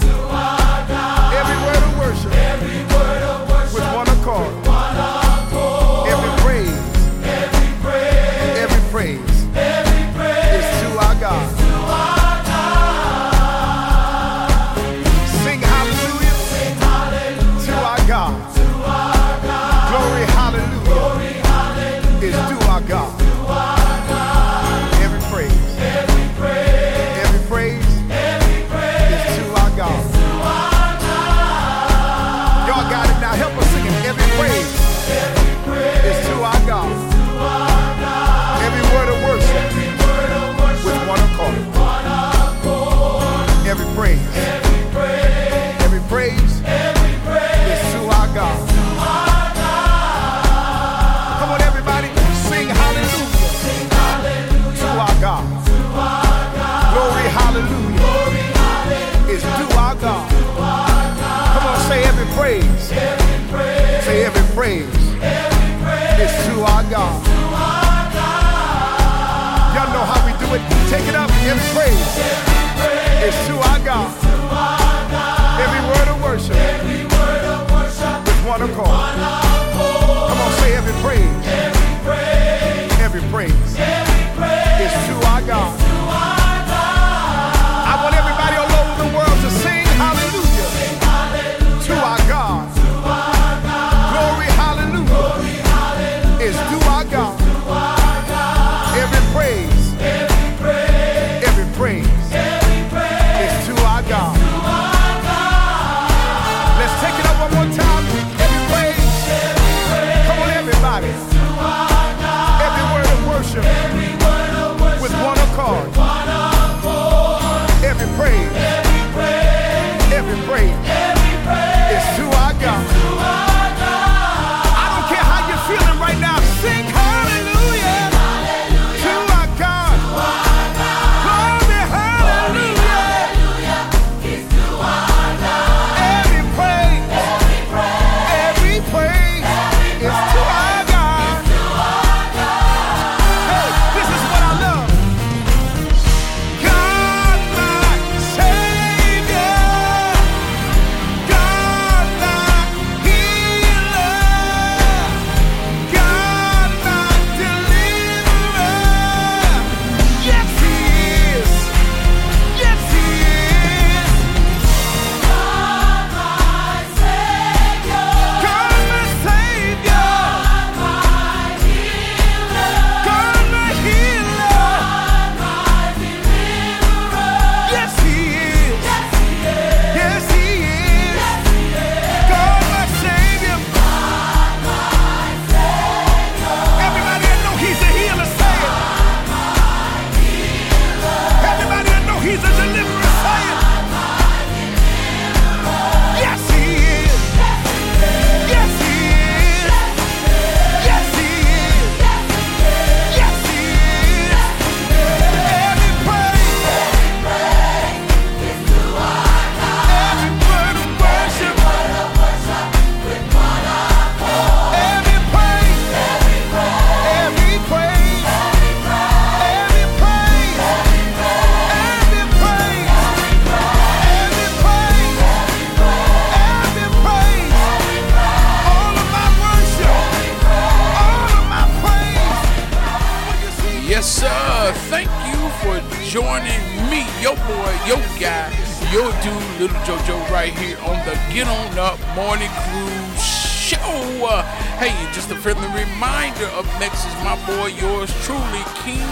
Show. Uh, hey, just a friendly reminder up next is my boy, yours truly, King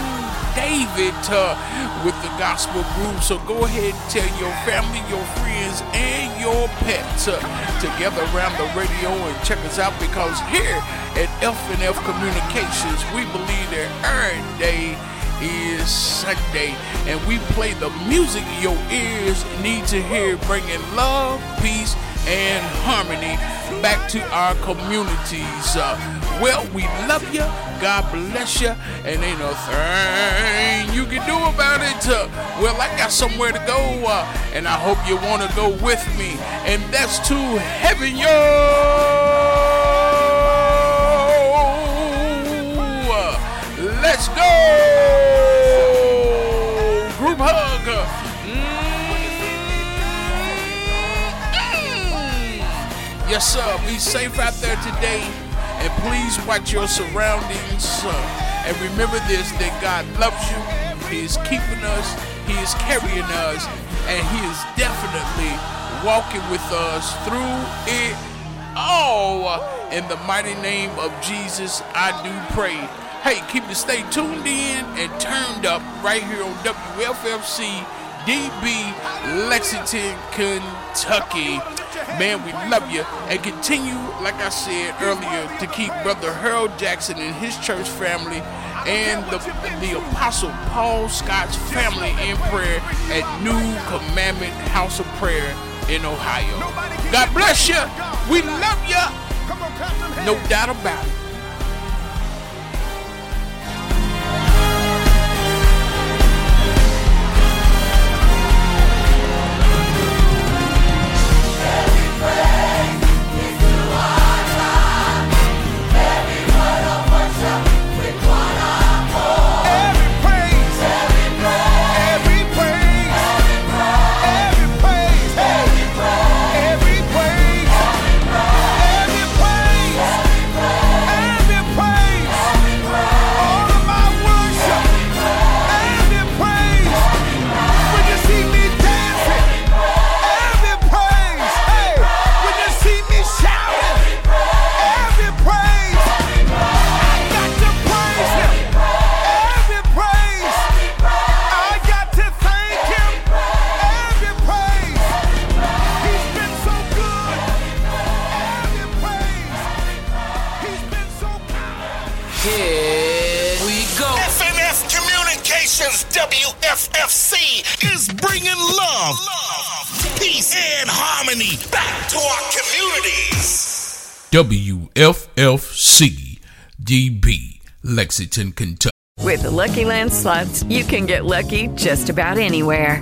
David, uh, with the gospel groove. So go ahead and tell your family, your friends, and your pets uh, to gather around the radio and check us out because here at F&F Communications, we believe that every day is Sunday, and we play the music your ears need to hear, bringing love, peace, and harmony back to our communities. Uh, well, we love you. God bless you. And ain't no thing you can do about it. Uh, well, I got somewhere to go, uh, and I hope you want to go with me. And that's to heaven, yo. Uh, Let's go. Group hug. Yes, sir. Be safe out there today. And please watch your surroundings. uh, and remember this that God loves you. He is keeping us. He is carrying us. And He is definitely walking with us through it all. In the mighty name of Jesus, I do pray. Hey, keep it stay tuned in and turned up right here on WFFC DB Lexington, Kentucky. Man, we love you and continue, like I said earlier, to keep Brother Harold Jackson and his church family and the, the Apostle Paul Scott's family in prayer at New Commandment House of Prayer in Ohio. God bless you. We love you. No doubt about it. Here is bringing love, peace, and harmony back to our communities. WFFC DB Lexington, Kentucky. With the LuckyLand slots, you can get lucky just about anywhere.